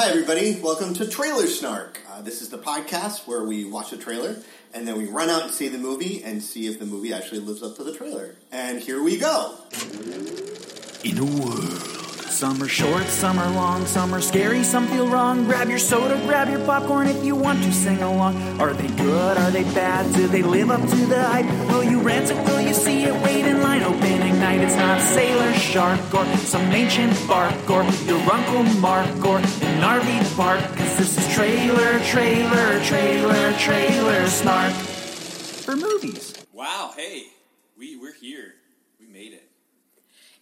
Hi, everybody. Welcome to Trailer Snark. Uh, this is the podcast where we watch a trailer and then we run out and see the movie and see if the movie actually lives up to the trailer. And here we go. In a world. Some are short, some are long, some are scary, some feel wrong. Grab your soda, grab your popcorn if you want to sing along. Are they good? Are they bad? Do they live up to the hype? Will you rent it? Will you see it? Wait in line, opening night. It's not Sailor Shark or some ancient bark or your Uncle Mark or an RV park. Cause this is trailer, trailer, trailer, trailer snark for movies. Wow, hey, we, we're here. We made it.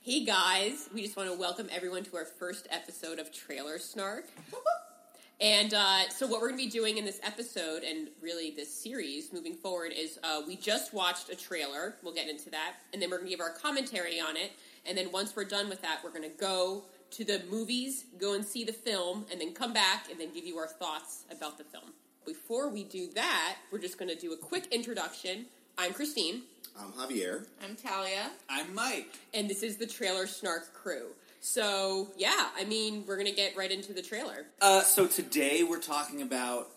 Hey guys, we just want to welcome everyone to our first episode of Trailer Snark. And uh, so, what we're going to be doing in this episode, and really this series moving forward, is uh, we just watched a trailer. We'll get into that, and then we're going to give our commentary on it. And then once we're done with that, we're going to go to the movies, go and see the film, and then come back and then give you our thoughts about the film. Before we do that, we're just going to do a quick introduction. I'm Christine. I'm Javier. I'm Talia. I'm Mike. and this is the trailer snark crew. So yeah, I mean, we're gonna get right into the trailer. Uh, so today we're talking about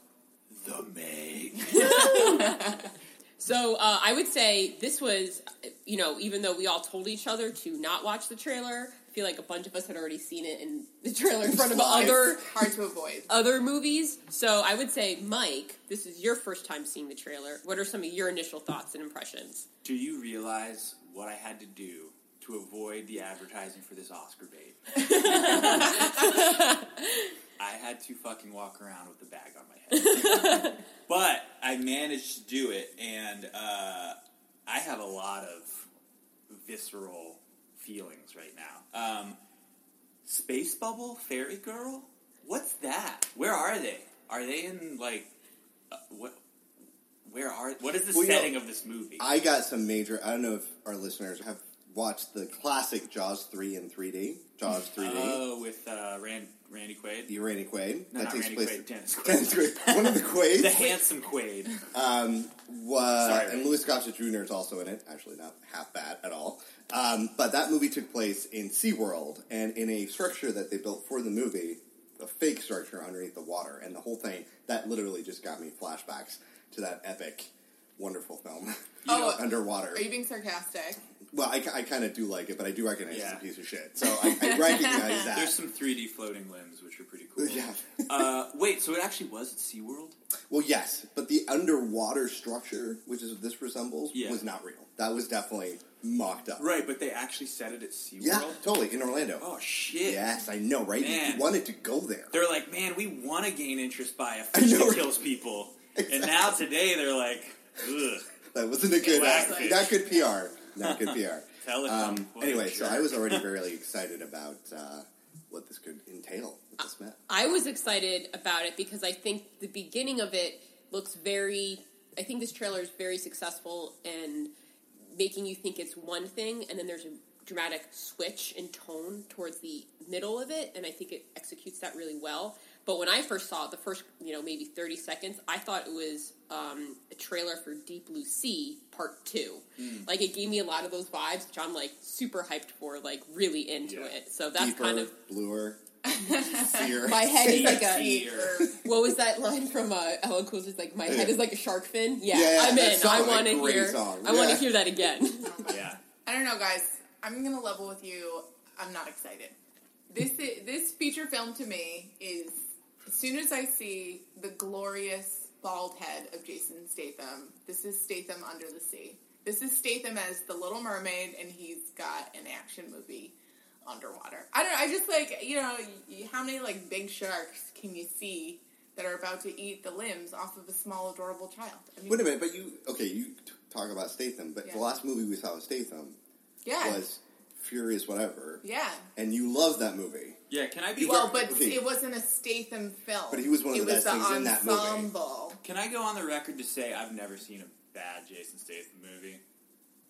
The Meg. So uh, I would say this was, you know, even though we all told each other to not watch the trailer, I feel like a bunch of us had already seen it in the trailer in front of other Hard to avoid. other movies. So I would say, Mike, this is your first time seeing the trailer. What are some of your initial thoughts and impressions? Do you realize what I had to do to avoid the advertising for this Oscar bait? I had to fucking walk around with the bag on my head. but I managed to do it, and uh, I have a lot of visceral feelings right now. Um, Space Bubble Fairy Girl? What's that? Where are they? Are they in like uh, what? Where are? What is the Well, you know, setting of this movie? I got some major. I don't know if our listeners have watched the classic Jaws 3 in 3D. Jaws 3D. Oh, with uh, Rand, Randy Quaid. the Randy Quaid. No, not Randy Quaid. Dennis Quaid. Dennis Quaid. One of the Quaids. the handsome Quaid. Um, wa- Sorry. and Louis Gossett Jr. is also in it. Actually, not half bad at all. Um, but that movie took place in SeaWorld and in a structure that they built for the movie, a fake structure underneath the water. And the whole thing, that literally just got me flashbacks to that epic, wonderful film. Oh, underwater. Are you being sarcastic? Well, I, kind of do like it, but I do recognize Yeah. it's a piece of shit. So I, I recognize that. There's some 3D floating limbs, which are pretty cool. Yeah. uh, wait, so it actually was at SeaWorld? Well, yes, but the underwater structure, which is what this resembles, Yeah. was not real. That was definitely mocked up. Right, but they actually set it at SeaWorld? Yeah, totally in Orlando. Oh, shit. Yes, I know, right? Man. You wanted to go there. They're like, man, we want to gain interest by a I fish know, that kills people. And now today they're like, ugh. That wasn't a good. Blackfish. not good PR. Not good PR. Tell Um, anyway, so. I was already very excited about uh, what this could entail with this map. I was excited about it because I think the beginning of it looks very. I think this trailer is very successful in making you think it's one thing, and then there's a dramatic switch in tone towards the middle of it, and I think it executes that really well. But when I first saw it, the first you know maybe thirty seconds, I thought it was um, a trailer for Deep Blue Sea Part Two. Like it gave me a lot of those vibes, which I'm like super hyped for, like really into Yeah. it. So that's Deeper, kind of bluer, seer. my head is like a what was that line from uh, Ellen Cool's? It's like my head is like a shark fin. Yeah, Yeah, yeah, I'm in. I want to hear. song. I want Yeah. to hear that again. Yeah. I don't know, guys. I'm gonna level with you. I'm not excited. This this feature film to me is as soon as I see the glorious bald head of Jason Statham. This is Statham under the sea. This is Statham as the Little Mermaid, and he's got an action movie underwater. I don't. know. I just like you know how many like big sharks can you see that are about to eat the limbs off of a small adorable child? I mean, Wait a minute, but you okay? You t- talk about Statham, but Yeah. the last movie we saw with Statham yeah, was Furious Whatever, yeah. and you love that movie. Yeah, can I be Well, but Okay. it wasn't a Statham film. But he was one of it the was best things in that movie. Can I go on the record to say I've never seen a bad Jason Statham movie?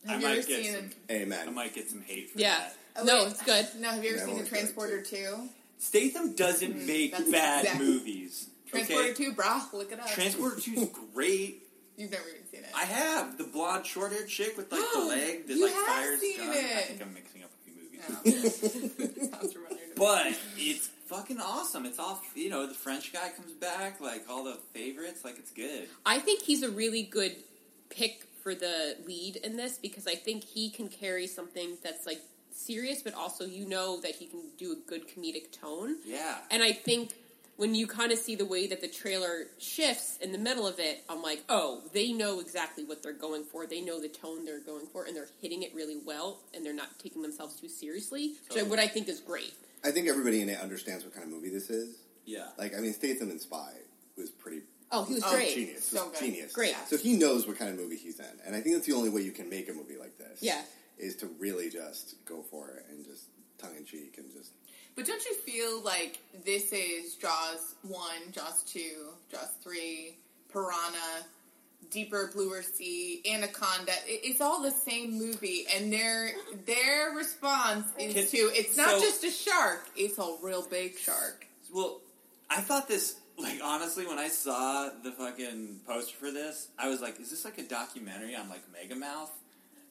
Have I you might ever get seen some, it? Amen. I might get some hate for Yeah. that. Oh, No, it's good. No, have you ever That seen the Transporter too. Two? Statham doesn't Mm, make that's bad exactly- movies. Transporter okay? Two, brah, look it up. Transporter 2 is great. You've never even seen it. I have the blonde, short-haired chick with like the leg that You like have fires seen guns. I think I'm mixing up a few movies, No. Sounds familiar to me. But it's fucking awesome. It's all you know. The French guy comes back, like all the favorites. Like it's good. I think he's a really good pick for the lead in this because I think he can carry something that's like serious, but also you know that he can do a good comedic tone. Yeah. And I think when you kind of see the way that the trailer shifts in the middle of it, I'm like, oh, they know exactly what they're going for. They know the tone they're going for, and they're hitting it really well, and they're not taking themselves too seriously, which I, what I think is great. I think everybody in it understands what kind of movie this is. Yeah. Like, I mean, Statham in Spy was pretty Oh, he was Oh, great. genius. So was good. genius. Great. So he knows what kind of movie he's in, and I think that's the only way you can make a movie like this. Yeah. Is to really just go for it and just tongue in cheek and just. But don't you feel like this is Jaws 1, Jaws 2, Jaws 3, Piranha, Deeper Bluer Sea, Anaconda? It- It's all the same movie, and their their response is to it's not so- just a shark; it's a real big shark. Well, I thought this. Like honestly, when I saw the fucking poster for this, I was like, "Is this like a documentary on like Megamouth?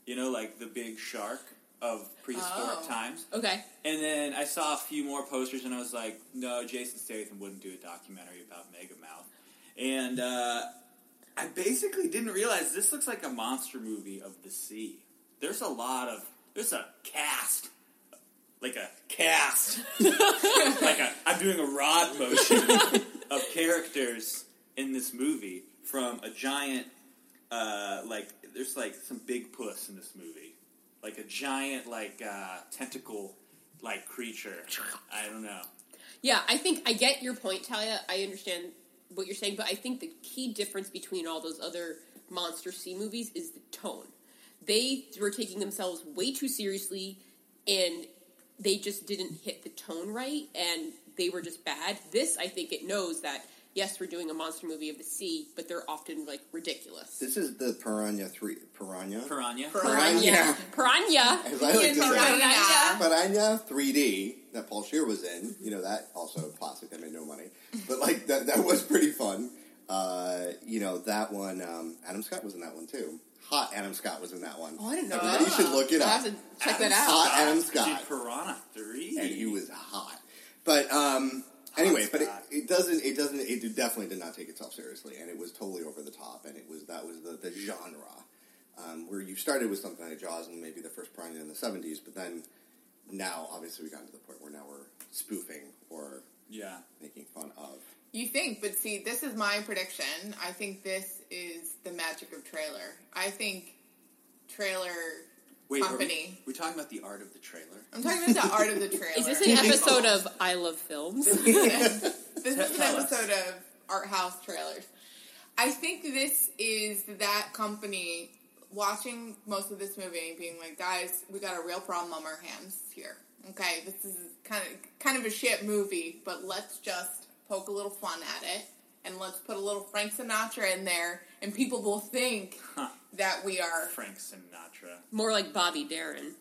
You know, like the big shark of prehistoric Oh. times." Okay. And then I saw a few more posters, and I was like, "No, Jason Statham wouldn't do a documentary about Megamouth." And uh, I basically didn't realize this looks like a monster movie of the sea. There's a lot of there's a cast, like a cast, like a I'm doing a rod motion of characters in this movie from a giant, uh, like there's like some big puss in this movie, like a giant like uh, tentacle like creature. I don't know. Yeah, I think I get your point, Talia. I understand what you're saying, but I think the key difference between all those other monster sea movies is the tone. They were taking themselves way too seriously, and they just didn't hit the tone right, and they were just bad. This, I think, it knows that yes, we're doing a monster movie of the sea, but they're often like ridiculous. This is the Piranha Three. Piranha. Piranha. Piranha. Piranha. As I like to say. Piranha. Piranha 3D that Paul Scheer was in. You know that also classic that made no money, but like that that was pretty fun. Uh, you know that one. Um, Adam Scott was in that one too. Hot Adam Scott was in that one. Oh, I didn't know Everybody that. You should look it I'll up. have to check Adam that out. Scott. Adam Scott. Did Piranha three. and he was hot. But um, anyway, but it, it doesn't. It doesn't. It definitely did not take itself seriously, and it was totally over the top. And it was that was the, the genre um, where you started with something like Jaws and maybe the first Piranha in the seventies, but then now obviously we got to the point where now we're spoofing or yeah. making fun of. You think, but see, this is my prediction. I think this is the magic of trailer. I think trailer Wait, are company. we, we're talking about the art of the trailer. I'm talking about the art of the trailer. Is this an episode of I Love Films? this is an Tell us. episode of Art House Trailers. I think this is that company watching most of this movie and being like, guys, we got a real problem on our hands here. Okay, this is kind of kind of a shit movie, but let's just poke a little fun at it and let's put a little Frank Sinatra in there, and people will think Huh. that we are. Frank Sinatra. More like Bobby Darin.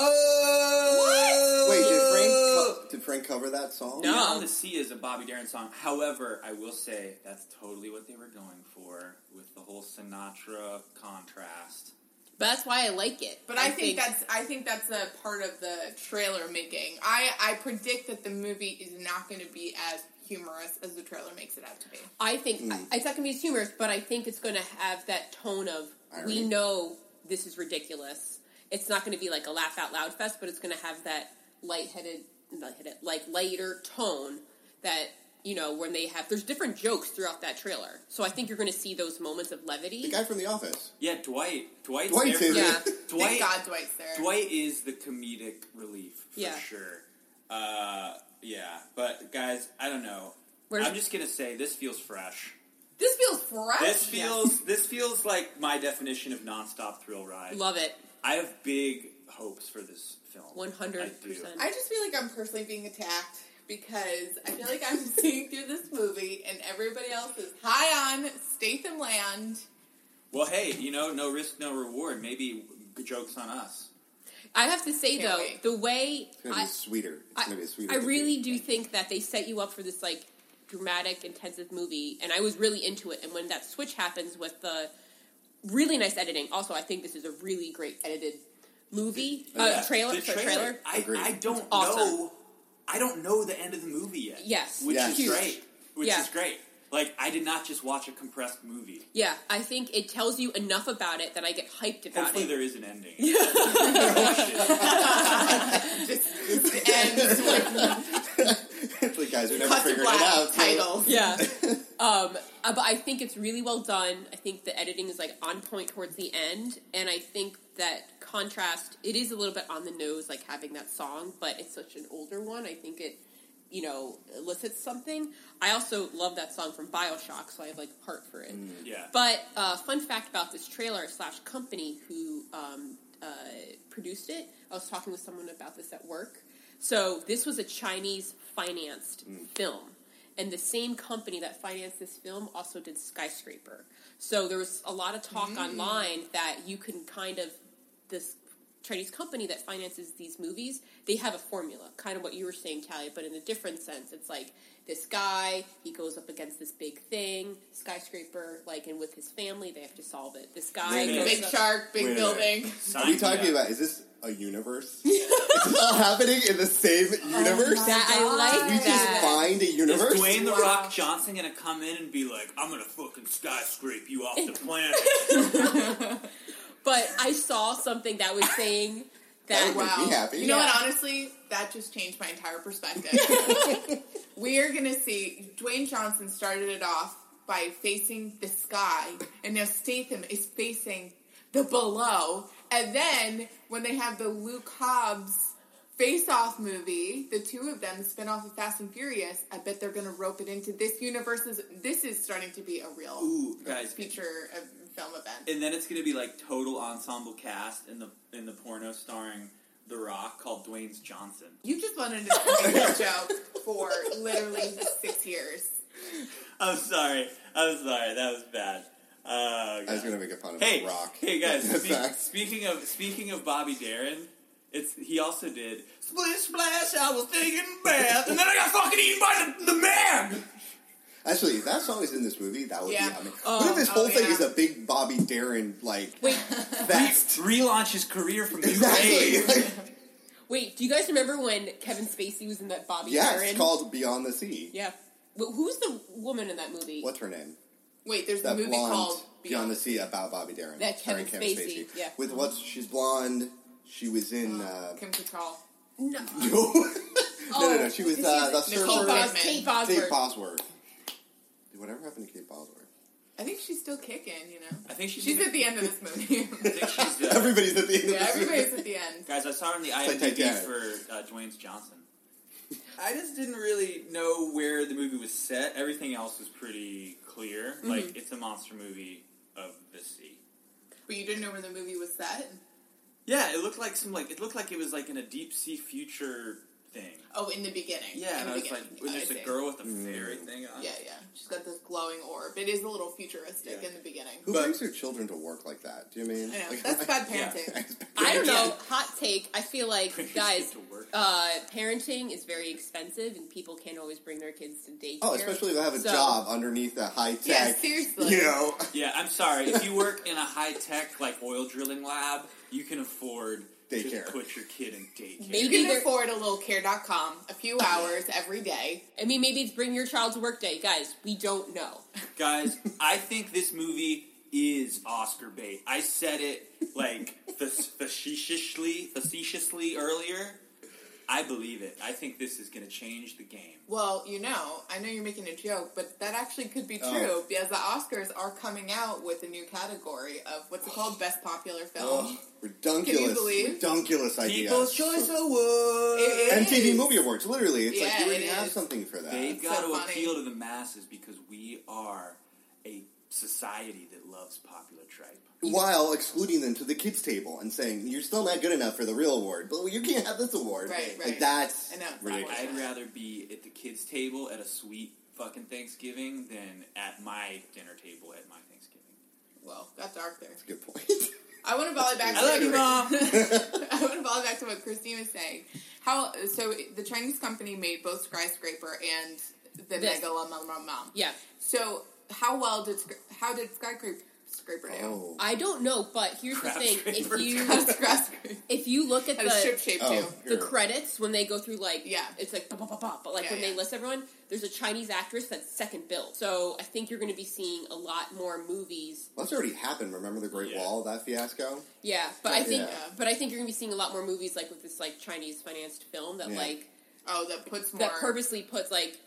Oh! Wait, did Frank co- did Frank cover that song? No. Beyond the Sea is a Bobby Darin song. However, I will say that's totally what they were going for with the whole Sinatra contrast. But that's why I like it. But I, think, that's I think that's a part of the trailer making. I I predict that the movie is not going to be as humorous as the trailer makes it out to be. I think I, it's not going to be as humorous, but I think it's going to have that tone of we know this is ridiculous. It's not going to be like a laugh out loud fest, but it's going to have that lightheaded, lightheaded, like lighter tone that you know when they have. There's different jokes throughout that trailer, so I think you're going to see those moments of levity. The guy from The Office. Yeah, Dwight. Dwight's Dwight's there Yeah. Dwight, Thank God Dwight's there. Dwight is the comedic relief for Yeah. sure. Uh, yeah, but guys, I don't know. Where's- I'm just gonna say this feels fresh. This feels fresh. This feels this feels like my definition of nonstop thrill ride. Love it, I have big hopes for this film. one hundred I do. percent. I just feel like I'm personally being attacked because I feel like I'm seeing through this movie and everybody else is high on Statham Land. Well, hey, you know, no risk, no reward. Maybe g- jokes on us. I have to say Can't though, wait. the way It's gonna be I, sweeter. It's I, gonna be sweeter. I really picture. do think that they set you up for this like dramatic, intensive movie, and I was really into it. And when that switch happens with the really nice editing, also I think this is a really great edited movie uh, yeah. trailer. The sorry, trailer. I, Agreed. I don't Awesome. know I don't know the end of the movie yet. Yes. which Yes. is Huge. great. Which Yeah. is great. Like I did not just watch a compressed movie. Yeah, I think it tells you enough about it that I get hyped about Hopefully, it. there is an ending. Just, just ends with it's like guys are never cut figuring it out. so- Yeah. um, uh, but I think it's really well done. I think the editing is like on point towards the end, and I think that contrast. It is a little bit on the nose, like having that song, but it's such an older one. I think it, you know, elicits something. I also love that song from Bioshock, so I have like heart for it. Yeah. But uh, fun fact about this trailer slash company who um, uh, produced it, I was talking with someone about this at work. So this was a Chinese financed film, and the same company that financed this film also did Skyscraper. So there was a lot of talk online that you can kind of this Chinese company that finances these movies, they have a formula, kind of what you were saying, Talia, but in a different sense. It's like this guy, he goes up against this big thing, skyscraper, like, and with his family, they have to solve it. This guy Wait a minute. goes Big up- shark, big Wait a building. Are we talking about? Is this a universe? is this all happening in the same oh universe? That I like we just find a Is universe. Dwayne the Wow. Rock Johnson gonna come in and be like, "I'm gonna fucking skyscrape you off the planet"? But I saw something that was saying That that. would make me happy. You know what? Honestly, that just changed my entire perspective. we are going to see Dwayne Johnson started it off by facing the sky, and now Statham is facing the below. And then when they have the Luke Hobbs face-off movie, the two of them spin off of Fast and Furious. I bet they're going to rope it into this universe. Is This is starting to be a real Ooh, guys. feature uh, film event. And then it's gonna be like total ensemble cast in the in the porno starring The Rock called Dwayne's Johnson. You just wanted to make a joke for literally six years. I'm sorry. I'm sorry. That was bad. Uh, I was going to make a fun of Hey, Rock. hey guys! That's Speak, facts. speaking of speaking of Bobby Darin, it's he also did Splish Splash. I was taking a bath, and then I got fucking eaten by the, the man. Actually, if that song is in this movie, that would Yeah. be. I mean, what if this oh, whole thing yeah. is a big Bobby Darin like Wait, fest? Relaunch his career from the exactly. grave. Like, wait. Do you guys remember when Kevin Spacey was in that Bobby yeah, Darin? it's called Beyond the Sea. Yeah. Wh- Who's the woman in that movie? What's her name? Wait, there's That a movie blonde called Beyond the Sea about Bobby Darin. That starring Kevin Spacey, yeah. With what's she's blonde. She was in. Uh, Kim Cattrall. No. no, no, no, no. She was uh, the Nicole surfer. Bos- Kate Kate Bosworth. Kate Bosworth. Dude, whatever happened to Kate Bosworth? I think she's still kicking. You know, I think she's, she's at the end of this movie. I think she's uh, Everybody's at the end yeah, of this. everybody's at the end. Guys, I saw her in the like IMDb Titanic. for uh, Dwayne's Johnson. I just didn't really know where the movie was set. Everything else was pretty clear. Mm-hmm. Like it's a monster movie of the sea. But you didn't know where the movie was set. Yeah, it looked like some like it looked like it was like in a deep sea future thing. Oh, in the beginning. Yeah, in and the I was beginning. like, was I there's a see. girl with a fairy thing on? Yeah, yeah. She's got this glowing orb. It is a little futuristic Yeah. in the beginning. Who But- brings their children to work like that? Do you mean? I know Like, that's bad Yeah. parenting. I don't know. Hot take. I feel like guys, kid to work. uh, parenting is very expensive, and people can't always bring their kids to daycare. Oh, especially if they have a So- job underneath a high tech. Yeah, seriously. You know, Yeah, I'm sorry. If you work in a high tech like oil drilling lab, you can afford Daycare. to put your kid in daycare. Maybe You can they're- afford a little care.com a few hours every day. I mean, maybe it's bring your child to work day, guys. We don't know. Guys, I think this movie is Oscar bait. I said it like facetiously, facetiously earlier. I believe it. I think this is going to change the game. Well, you know, I know you're making a joke, but that actually could be oh. true Oh. because the Oscars are coming out with a new category of what's it called? Oh. Best popular film. Ugh, redunculous, Can you believe? redunculous idea. People's Choice Awards. It- it MTV. Movie Awards, literally. It's like Yeah, you already have is. something for that. They've so got to funny. appeal to the masses because we are a society that loves popular tripe. While excluding them to the kids' table and saying, you're still not good enough for the real award, but you can't have this award. Right, Like, right. that's I know, it's not ridiculous. I'd rather be at the kids' table at a sweet fucking Thanksgiving than at my dinner table at my Thanksgiving. Well, got dark there. That's a Good point. I want to volley back. I to love you, what- Mom. I want to volley back to what Christine was saying. How so? The Chinese company made both skyscraper and the This. Megalomom. Yeah. So how well did how did skyscraper scraper do? Oh, I don't know, but here's Crab the thing: if scraper. you if you look at Had a ship the shape oh, too. the credits when they go through like Yeah. it's like pop, pop, pop, pop, but like Yeah, when yeah. they list everyone, there's a Chinese actress that's second billed. So I think you're going to be seeing a lot more movies. well, that's already happened. Remember the Great Yeah. Wall, that fiasco? Yeah, but I think Yeah. but I think you're going to be seeing a lot more movies like with this like Chinese financed film that Yeah. like Oh, that puts more. that purposely puts like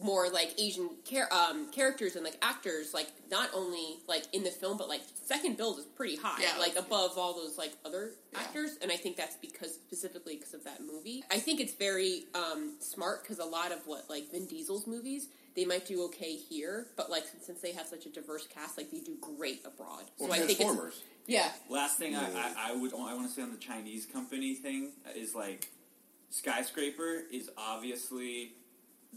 more like Asian char- um, characters and like actors like not only like in the film but like second build is pretty high Yeah, like like- above all those like other Yeah. actors and I think that's because specifically because of that movie I think it's very um, smart because a lot of what like Vin Diesel's movies they might do okay here but like since they have such a diverse cast like they do great abroad Well, so I think it's Transformers. yeah Last thing I, I, I would I want to say on the Chinese company thing is like skyscraper is obviously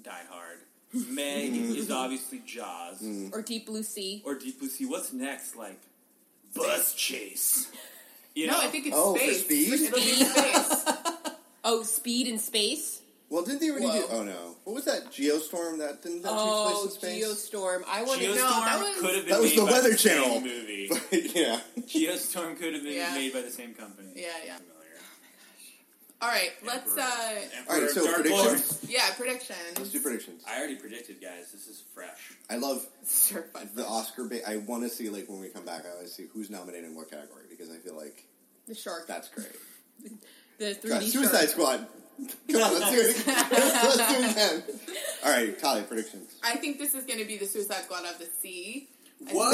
Die Hard. Meg is obviously Jaws mm. or Deep Blue Sea or Deep Blue Sea. What's next? Like bus chase. You no, know? I think it's Oh, for space. speed? It'll be space. oh Speed in Space Well, didn't they already do? Whoa. Oh no, what was that? Geostorm that didn't that oh take place in oh, space? Geostorm I want to know No, that was- could have been That was made the by Weather the same Channel. movie. yeah. Geostorm could have been Yeah. made by the same company. Yeah, yeah. Familiar. All right, let's. Emperor. uh Emperor All right, so Dark predictions? Lord. Yeah, predictions. Let's do predictions. I already predicted, guys. This is fresh. I love Sure, the Oscar. Ba- I want to see like when we come back. I want to see who's nominated in what category because I feel like the shark that's great. the 3D God, shark. Suicide Squad. Come on, let's do it. let's do it again. All right, Talia, predictions. I think this is going to be the Suicide Squad of the sea. Whoa!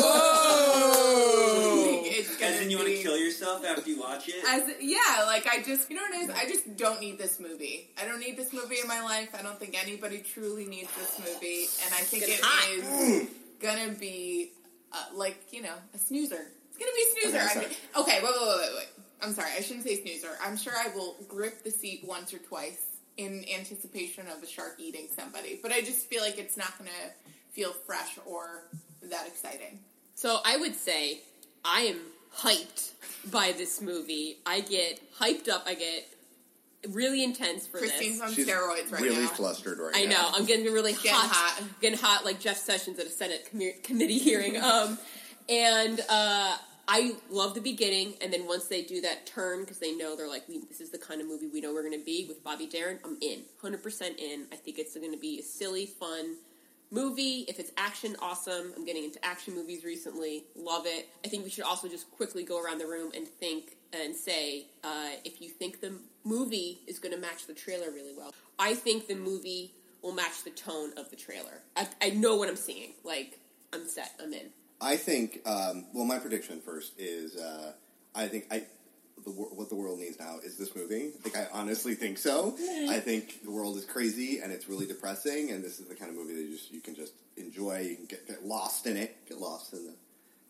Think it's going As in, you want to kill yourself after you watch it? As yeah, like I just you know what it is. I just don't need this movie. I don't need this movie in my life. I don't think anybody truly needs this movie, and I think It's it hot. is gonna be uh, like you know a snoozer. It's gonna be a snoozer. Okay, I sorry. mean- okay, wait, wait, wait, wait, wait. I'm sorry. I shouldn't say snoozer. I'm sure I will grip the seat once or twice in anticipation of a shark eating somebody, but I just feel like it's not gonna feel fresh or that exciting. So I would say I am hyped by this movie. I get hyped up. I get really intense for Christine's this. on She's steroids right now. really now. flustered right now. I now. know. I'm getting really Getting hot, hot. getting hot like Jeff Sessions at a Senate commu- committee hearing. Um, and uh, I love the beginning, and then once they do that turn because they know they're like, we, this is the kind of movie we know we're going to be with Bobby Darin. I'm in, hundred percent in. I think it's going to be a silly, fun movie. If it's action, awesome. I'm getting into action movies recently. Love it. I think we should also just quickly go around the room and think and say uh, if you think the movie is going to match the trailer really well. I think the movie will match the tone of the trailer. I, I know what I'm seeing. Like I'm set. I'm in. I think. Um, well, my prediction first is. Uh, I think I. The, what the world needs now is this movie. I think I honestly think so. I think the world is crazy and it's really depressing, and this is the kind of movie that you just you can just enjoy. You can get, get lost in it, get lost in the,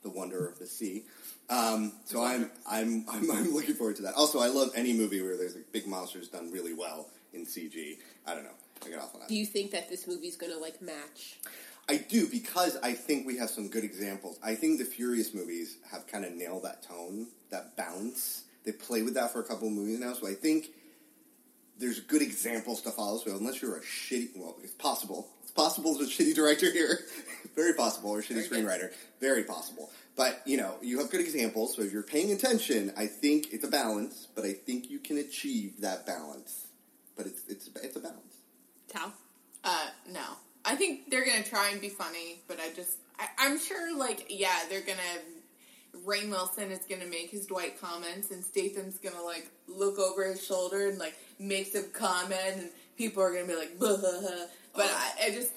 the wonder of the sea. Um, so I'm, I'm I'm I'm looking forward to that. Also, I love any movie where there's like big monsters done really well in CG. I don't know. I get off on that. Do you think that this movie's going to like match? I do because I think we have some good examples. I think the Furious movies have kind of nailed that tone, that bounce. They play with that for a couple of movies now, so I think there's good examples to follow. So unless you're a shitty, well, it's possible. It's possible as a shitty director here, very possible, or a shitty Very good. screenwriter, very possible. But you know, you have good examples. So if you're paying attention, I think it's a balance. But I think you can achieve that balance. But it's it's it's a balance. Tao? Uh, no. I think they're gonna try and be funny, but I just, I, I'm sure, like, yeah, they're gonna. Rainn Wilson is gonna make his Dwight comments, and Statham's gonna like look over his shoulder and like make some comment, and people are gonna be like, "Buh, huh, huh." but oh. I, I just,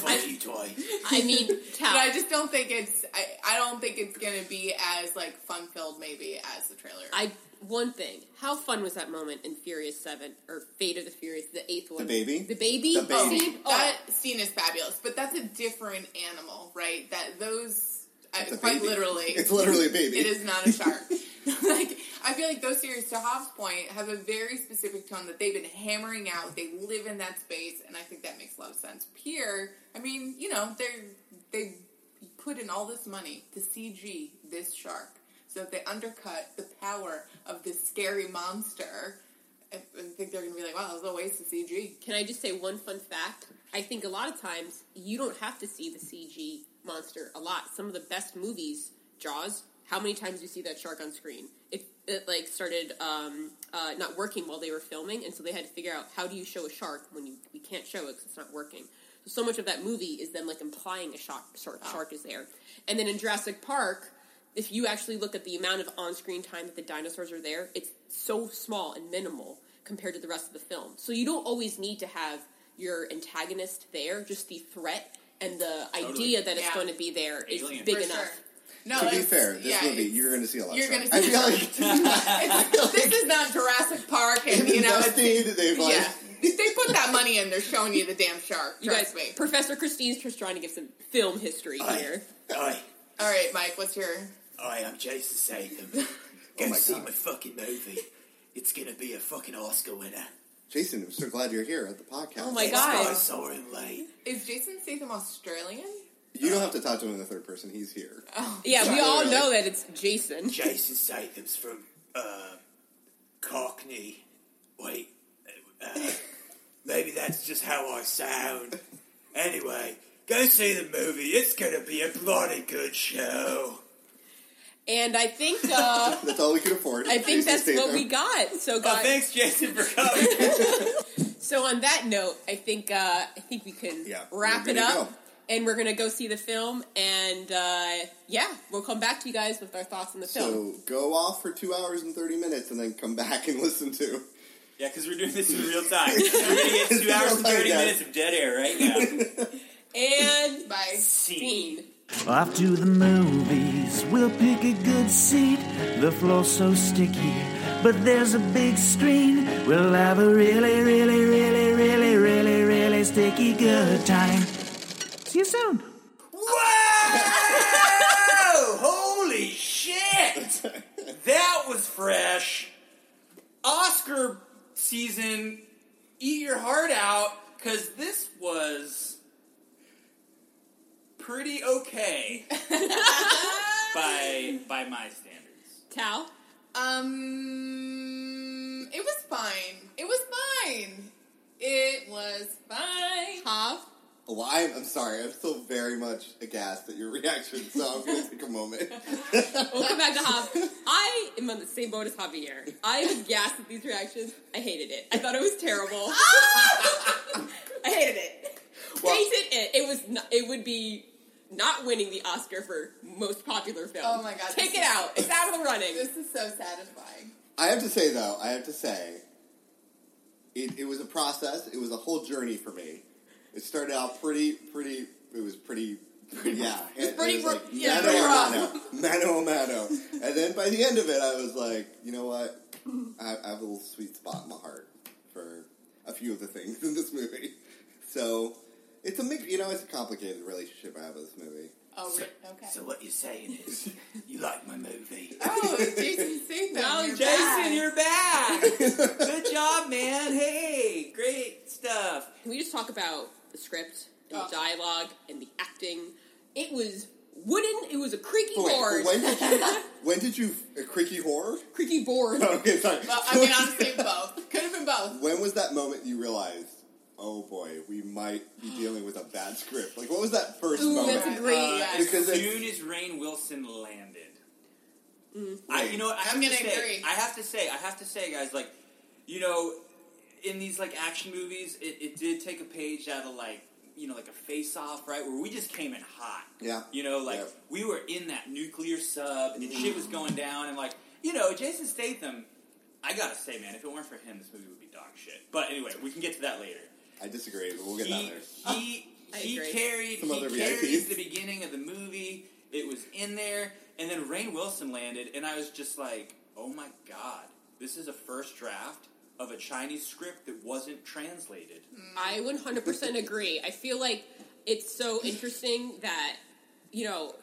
Funky toy. I mean, Tao. but I just don't think it's, I, I don't think it's gonna be as like fun filled maybe as the trailer. I one thing. How fun was that moment in Furious Seven or Fate of the Furious, the eighth one? The baby? The baby. The baby. scene? Oh, that oh. scene is fabulous, but that's a different animal, right? That those, I, It's quite baby. literally, It's literally a baby. It is not a shark. like I feel like those series, to Hobbs' point, have a very specific tone that they've been hammering out. They live in that space, and I think that makes a lot of sense. Pierre, I mean, you know, they they put in all this money to CG this shark, so that they undercut the power of this scary monster. I I think they're going to be like, wow, that was a waste of CG. Can I just say one fun fact? I think a lot of times you don't have to see the CG monster a lot. Some of the best movies, Jaws. How many times do you see that shark on screen? It, it like started um, uh, not working while they were filming, and so they had to figure out how do you show a shark when you we can't show it because it's not working. So so much of that movie is them like implying a shark shark, shark is there, and then in Jurassic Park. If you actually look at the amount of on-screen time that the dinosaurs are there, it's so small and minimal compared to the rest of the film. So you don't always need to have your antagonist there, just the threat and the Totally. idea that it's Yeah. going to be there is Alien. big For enough. sure. No, to be fair, this yeah, movie you're going to see a lot. you're of gonna sharks. see I feel like this is not Jurassic Park, and you know, it's. They've like yeah, they put that money in. They're showing you the damn shark. You Trust guys, me. Professor Christine's just trying to give some film history Aye. here. Aye, All right, Mike, what's your? aye, I'm Jason Statham. Go oh my see God. my fucking movie. It's gonna be a fucking Oscar winner. Jason. I'm so glad you're here at the podcast. Oh my That's God. why I saw late. Is Jason Statham Australian? You don't have to talk to him in the third person. He's here. Oh, Yeah, we all really. know that it's Jason. Jason Statham's from uh, Cockney. Wait, uh, maybe that's just how I sound. Anyway, go see the movie. It's gonna be a bloody good show. And I think uh, That's all we could afford. I think Jason that's what Statham. we got. So Oh, guys, thanks, Jason, for coming. so on that note, I think uh, I think we can Yeah, wrap it up. go. And we're gonna go see the film, and uh, yeah, we'll come back to you guys with our thoughts on the film. So go off for two hours and thirty minutes, and then come back and listen to. yeah, because we're doing this in real time. We're gonna get two hours and thirty Yeah. minutes of dead air right now. And Bye. Scene. scene. Off to the movies, we'll pick a good seat. The floor's so sticky, but there's a big screen. We'll have a really, really, really, really, really, really sticky good time. See you soon. Whoa! Holy shit! That was fresh. Oscar season, eat your heart out, because this was pretty okay by by my standards. Tal. Um, it was fine. It was fine. It was fine. Hav. Well, I'm, I'm sorry. I'm still very much aghast at your reaction, so I'm going to take a moment. We'll come back to Hav. I am on the same boat as Javier. I am aghast at these reactions. I hated it. I thought it was terrible. I hated it. Well- hated it. It was. Not, it would be not winning the Oscar for most popular film. Oh my God, Take this it is- out. It's out of the running. This is so satisfying. I have to say, though, I have to say, it, it was a process. It was a whole journey for me. It started out pretty, pretty. It was pretty. Yeah, it, pretty was like yeah, mano a rough. mano, mano a mano, and then by the end of it, I was like, you know what? I, I have a little sweet spot in my heart for a few of the things in this movie. So it's a mix. You know, it's a complicated relationship I have with this movie. Oh, So, okay. so what you're saying is, you like my movie? oh, Jason Statham. No, you're Jason, back. you're back. Good job, man. Hey, great stuff. Can we just talk about the script and Oh. the dialogue and the acting? It was wooden. It was a creaky Wait, board. when did you? When did you? A creaky horror? creaky board. Okay, sorry. Well, I mean, honestly, both. Could have been both. When was that moment you realized, oh boy, we might be dealing with a bad script? Like, what was that first Ooh, moment? that's great. Uh, As Because it's- soon as Rainn Wilson landed, Mm. I, you know, what, I have I'm to gonna say, agree. I have to say, I have to say, guys, like, you know, in these like action movies, it, it did take a page out of like, you know, like a face off, right, where we just came in hot. Yeah. You know, like Yeah. we were in that nuclear sub, and shit was going down, and like, you know, Jason Statham. I gotta say, man, if it weren't for him, this movie would be dog shit. But anyway, we can get to that later. I disagree, but we'll get he, that there. he, I he agree. carried Some he other carried VIPs. the beginning of the movie. It was in there, and then Rainn Wilson landed, and I was just like, "Oh my god, this is a first draft of a Chinese script that wasn't translated." I 100% agree. I feel like it's so interesting that, you know,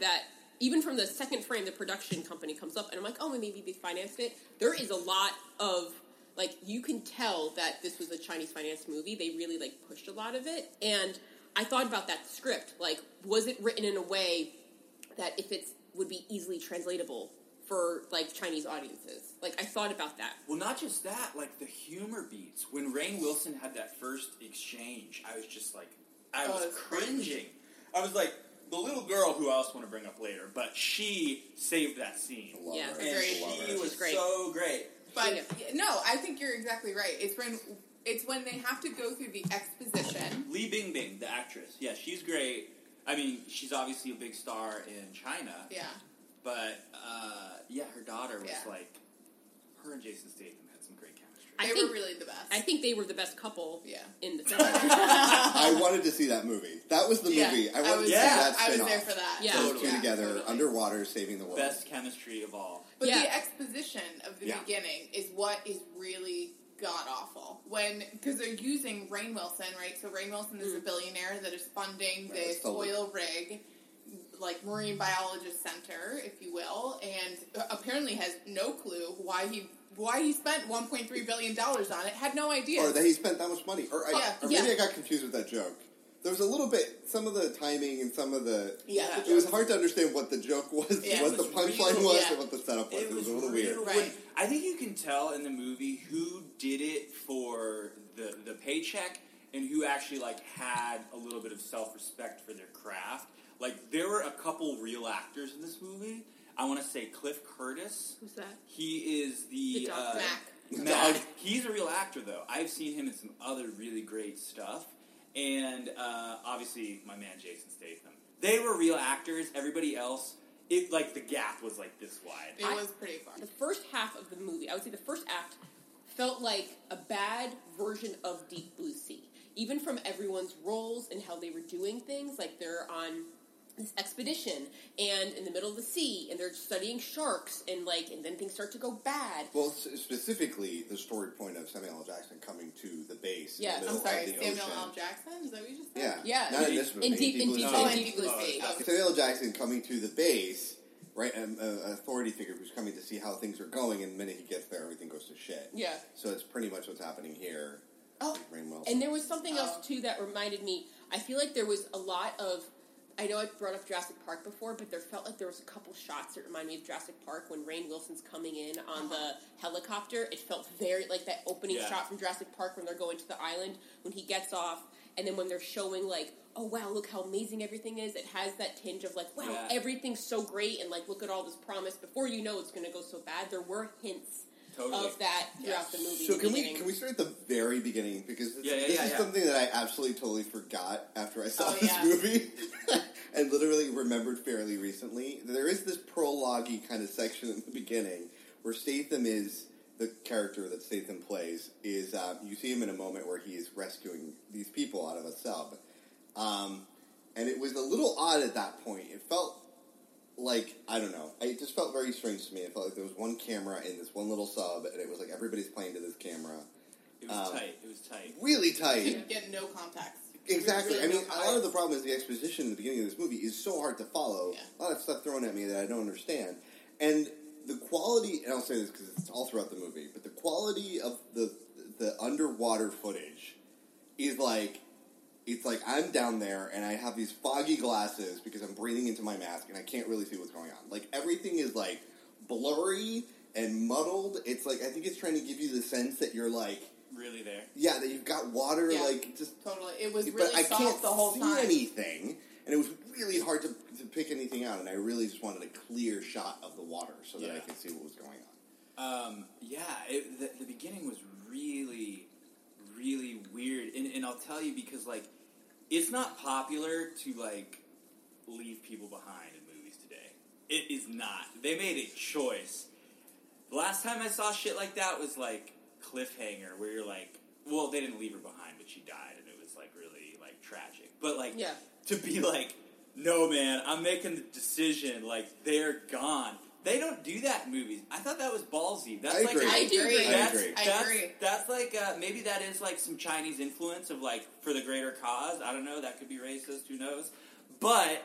that even from the second frame, the production company comes up, and I'm like, oh, maybe they financed it. There is a lot of, like, you can tell that this was a Chinese finance movie. They really, like, pushed a lot of it. And I thought about that script. Like, was it written in a way that if it would be easily translatable for like Chinese audiences. Like I thought about that. Well, not just that, like the humor beats. When Rainn Wilson had that first exchange, I was just like, I Oh, was it's cringing. I was like, the little girl who I also want to bring up later, but she saved that scene. Yeah. And Agreed. She was great. so great. But Yeah. no, I think you're exactly right. It's when it's when they have to go through the exposition. Li Bingbing, the actress, yeah, she's great. I mean, she's obviously a big star in China, Yeah, but uh, yeah, her daughter was Yeah. like, her and Jason Statham had some great chemistry. I they think were really the best. I think they were the best couple yeah. in the film. I wanted to see that movie. That was the Yeah, movie. I I wanted was, to Yeah. see there, that I was spin-off. there for that. Yeah. Those Totally. two together, totally. underwater, saving the world. Best chemistry of all. But Yeah. the exposition of the Yeah. beginning is what is really god awful. When because they're using Rainn Wilson, right? So Rainn Wilson is a mm. billionaire that is funding Right, this that's the- oil rig, like marine biologist center, if you will, and apparently has no clue why he why he spent 1.3 billion dollars on it. Had no idea. Or that he spent that much money. Or, I, Yeah. or maybe Yeah. I got confused with that joke. There was a little bit, some of the timing and some of the. yeah, Yeah. It was hard to understand what the joke was, Yeah, what it the punchline real- was, yeah. and what the setup was. It was, a little real- weird. Right. when- I think you can tell in the movie who did it for the the paycheck and who actually like had a little bit of self respect for their craft. Like there were a couple real actors in this movie. I want to say Cliff Curtis. Who's that? He is the, The dog. uh, Mac. Mac. He's a real actor though. I've seen him in some other really great stuff, and uh, obviously my man Jason Statham. They were real actors. Everybody else, it like the gap was like this wide. It I- was pretty fun. The first half of the movie, I would say the first act, felt like a bad version of Deep Blue Sea. Even from everyone's roles and how they were doing things, like they're on this expedition and in the middle of the sea and they're studying sharks and like and then things start to go bad. Well, s- specifically, the story point of Samuel L. Jackson coming to the base. Yeah, I'm sorry, Samuel ocean. L. Jackson. Is that what you just said? Yeah, Yeah. Not in this movie. In Deep- in Blue Deep- Sea. In and Deep Blue Sea. Samuel L. Jackson coming to the base, right? An authority figure who's coming to see how things are going, and the minute he gets there, everything goes to shit. Yeah. So it's pretty much what's happening here. Oh, with Rainn Wilson. And there was something else uh, too that reminded me. I feel like there was a lot of. I know I've brought up Jurassic Park before, but there felt like there was a couple shots that remind me of Jurassic Park when Rainn Wilson's coming in on the uh-huh. helicopter. It felt very like that opening Yeah. shot from Jurassic Park when they're going to the island when he gets off, and then when they're showing like, oh wow, look how amazing everything is. It has that tinge of like, wow, Yeah. everything's so great, and like look at all this promise. Before you know it's going to go so bad, there were hints Totally. of that throughout the movie. So the can we can we start at the very beginning because this, Yeah, yeah, this yeah, is yeah. something that I absolutely totally forgot after I saw Oh, this yeah. movie and literally remembered fairly recently. There is this prologue kind of section in the beginning where Statham is the character that Statham plays is uh, you see him in a moment where he is rescuing these people out of a sub, um, and it was a little odd at that point. It felt like I don't know. It just felt very strange to me. It felt like there was one camera in this one little sub, and it was like everybody's playing to this camera. It was Um, tight. It was tight. Really tight. you get no context. Exactly. Really I mean, no a lot of the problem is the exposition in the beginning of this movie is so hard to follow. Yeah. A lot of stuff thrown at me that I don't understand, and the quality. And I'll say this because it's all throughout the movie, but the quality of the the underwater footage is like. It's like I'm down there and I have these foggy glasses because I'm breathing into my mask and I can't really see what's going on. Like everything is like blurry and muddled. It's like I think it's trying to give you the sense that you're like, Really there. yeah, that you've got water Yeah. like just Totally, it was but really I soft can't the whole see time. anything, and it was really hard to, to pick anything out. And I really just wanted a clear shot of the water so that I could see what was going on. Um, yeah, it, the, the beginning was really, really weird, and, and I'll tell you because like, it's not popular to like leave people behind in movies today. It is not. They made a choice. The last time I saw shit like that was like Cliffhanger, where you're like, well, they didn't leave her behind, but she died, and it was like really like tragic. But like, Yeah. to be like, no, man, I'm making the decision. Like they're gone. They don't do that in movies. I thought that was ballsy. That's I like agree. a- I do agree. I That's, agree. I that's, agree. That's like uh, maybe that is like some Chinese influence of like for the greater cause. I don't know. That could be racist. Who knows? But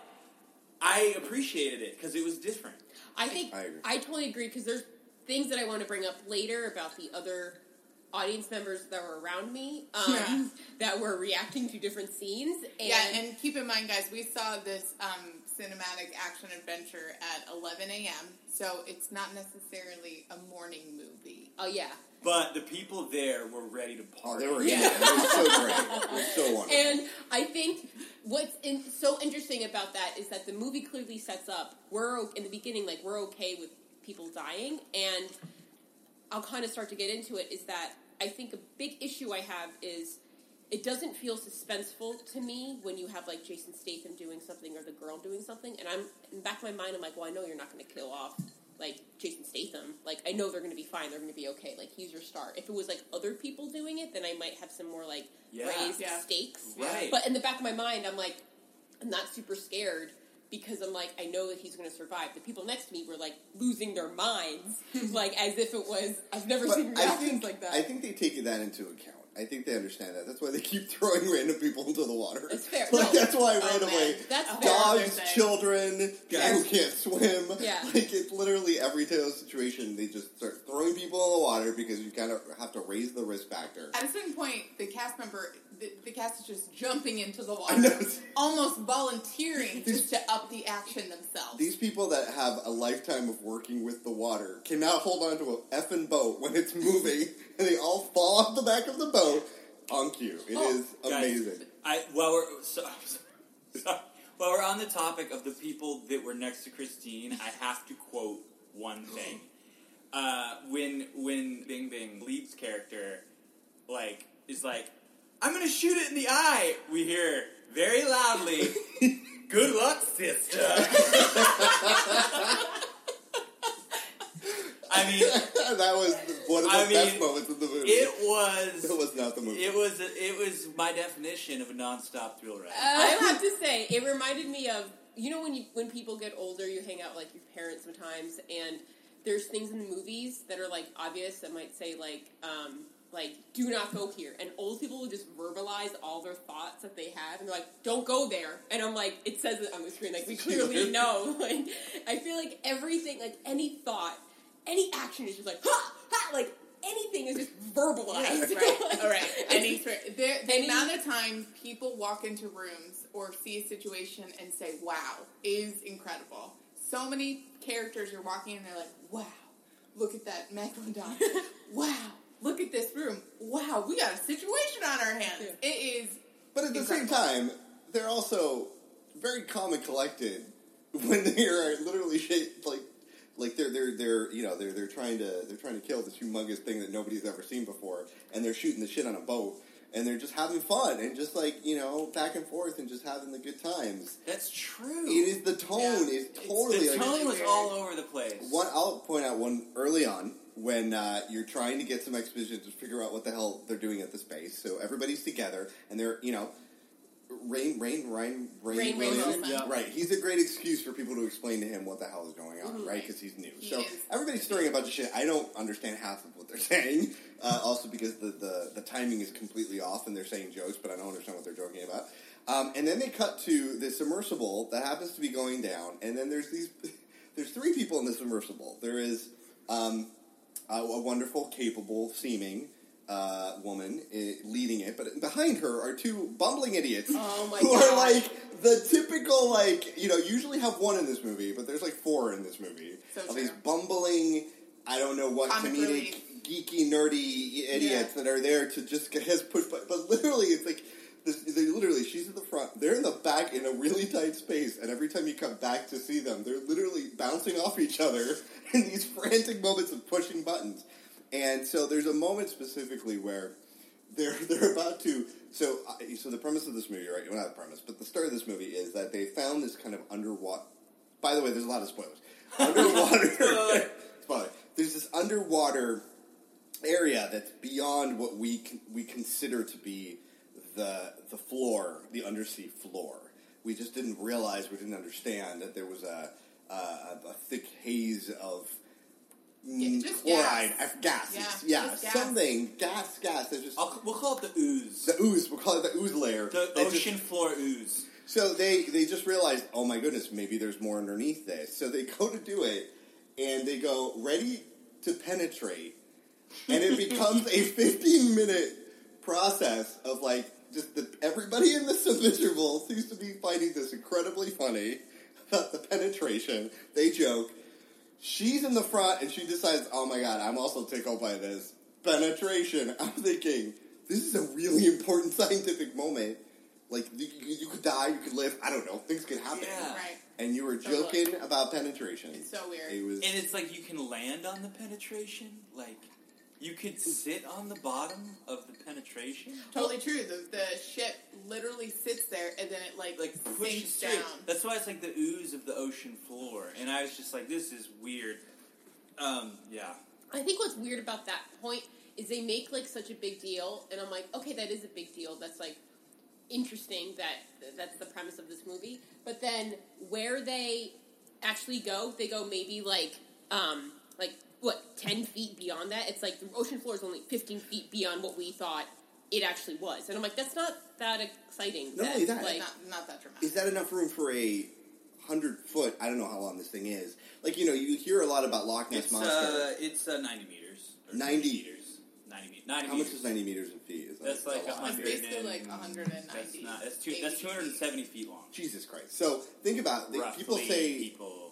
I appreciated it because it was different. I think I agree. I, totally agree because there's things that I want to bring up later about the other audience members that were around me um, Yeah. that were reacting to different scenes. And yeah, and keep in mind, guys, we saw this um, cinematic action adventure at 11 a.m., so it's not necessarily a morning movie. oh yeah, But the people there were ready to party. they were, Yeah. yeah. they were so great. They were so wonderful. And I think what's in, so interesting about that is that the movie clearly sets up we're in the beginning like we're okay with people dying, and I'll kind of start to get into it. Is that I think a big issue I have is it doesn't feel suspenseful to me when you have like Jason Statham doing something or the girl doing something, and I'm in the back of my mind I'm like, well, I know you're not going to kill off. Like Jason Statham, like I know they're going to be fine. They're going to be okay. Like he's your star. If it was like other people doing it, then I might have some more like Yeah. raised Yeah. stakes. Right. But in the back of my mind, I'm like, I'm not super scared because I'm like, I know that he's going to survive. The people next to me were like losing their minds, like as if it was. I've never But seen reactions think, like that. I think they take that into account. I think they understand that. That's why they keep throwing random people into the water. That's fair. Like No. that's why Oh, randomly. That's A fair. whole other dogs, children, guys who can't swim. Yeah. Like it's literally every situation. They just start throwing people in the water because you kind of have to raise the risk factor. At a certain point, the cast member, the, the cast is just jumping into the water, almost volunteering just to up the action themselves. These people that have a lifetime of working with the water cannot hold on to a effing boat when it's moving, and they all fall off the back of the boat on cue. It is Oh, Guys, amazing. I while we're so, sorry, while we're on the topic of the people that were next to Christine, I have to quote one thing. Uh, when when Bingbing Li's character like is like, I'm gonna shoot it in the eye. We hear very loudly, "Good luck, sister." I mean, that was one of the I best mean, moments of the movie. it was. It was not the movie. It was it was my definition of a nonstop thrill ride. I have to say, it reminded me of you know when you when people get older, you hang out with, like your parents sometimes, and there's things in the movies that are like obvious that might say like um, like do not go here, and old people will just verbalize all their thoughts that they have, and they're like don't go there, and I'm like it says it on the screen, like we clearly know. Like I feel like everything, like any thought, any action is just like ha ha, like anything is just verbalized. right, all right. And he's It's- The, the Any- amount of times people walk into rooms or see a situation and say, wow, is incredible. So many characters are walking and they're like, wow, look at that megalodon. wow, look at this room. Wow, we got a situation on our hands. Yeah. It is. But at the same time, they're also very calm and collected when they are literally shaped like like they're they're they're you know they're they're trying to they're trying to kill this humongous thing that nobody's ever seen before, and they're shooting the shit on a boat, and they're just having fun and just like you know back and forth and just having the good times. That's true. It is the tone Yeah. is It's totally like, tone was all over the place. One, I'll point out one early on when uh, you're trying to get some exposition to figure out what the hell they're doing at the space. So everybody's together, and they're you know, Rain, Rain, Rain, Rain, Rainn Williams, Yeah. right? He's a great excuse for people to explain to him what the hell is going on, right? Because he's new. He so is. everybody's stirring a bunch of shit. I don't understand half of what they're saying. Uh, also because the, the the timing is completely off, and they're saying jokes, but I don't understand what they're joking about. Um, and then they cut to the submersible that happens to be going down, and then there's these. There's three people in the submersible. There is um, a, a wonderful, capable, seeming uh, woman uh, leading it, but behind her are two bumbling idiots Oh who God. are like the typical, like you know, usually have one in this movie, but there's like four in this movie So of these bumbling, I don't know what Comic comedic, relief. geeky, nerdy idiots that are there to just get his push. But, but literally, it's like. This, they literally, she's in the front. They're in the back in a really tight space, and every time you come back to see them, they're literally bouncing off each other in these frantic moments of pushing buttons. And so there's a moment specifically where they're they're about to. So uh, so the premise of this movie, right? Well, not the premise, but the start of this movie is that they found this kind of underwater. By the way, there's a lot of spoilers. Underwater. Spoiler. There's this underwater area that's beyond what we we consider to be the the floor, the undersea floor. We just didn't realize, we didn't understand that there was a a, a thick haze of mm, chloride, gas. uh, gas, Yeah, yeah, gas. something, gas, gas. There's just I'll, we'll call it the ooze. the ooze. We'll call it the ooze layer. The that just- ocean floor ooze. so they they just realized, oh my goodness, maybe there's more underneath this. So they go to do it, and they go ready to penetrate. and it becomes a 15 minute process of like just the, everybody in the submissible seems to be finding this incredibly funny about the penetration. They joke. She's in the front and she decides, oh my god, I'm also tickled by this penetration. I'm thinking, this is a really important scientific moment. Like, you, you you could die, you could live, I don't know, things could happen. Yeah. Right. And you were So look. joking about penetration. It's so weird. It was. And it's like you can land on the penetration. Like you could sit on the bottom of the penetration. Totally true. The, the ship literally sits there and then it like, Like pushes sinks down. That's why it's like the ooze of the ocean floor. And I was just like, this is weird. Um, yeah. I think what's weird about that point is they make like such a big deal, and I'm like, okay, that is a big deal. That's like interesting that that's the premise of this movie. But then where they actually go, they go maybe like um like what ten feet beyond that. It's like the ocean floor is only fifteen feet beyond what we thought it actually was, and I'm like, that's not that exciting. Not only that, like, not, not that dramatic. is that enough room for a hundred foot? I don't know how long this thing is. Like you know, you hear a lot about Loch Ness It's monster. uh, it's uh, ninety meters. 90. meters. Ninety meters. Ninety how much is ninety meters in feet? Is That's like a a lot. hundred. It's basically like 190, That's not. That's two. That's two hundred and seventy feet long. Jesus Christ! So think about the, Roughly, people say people.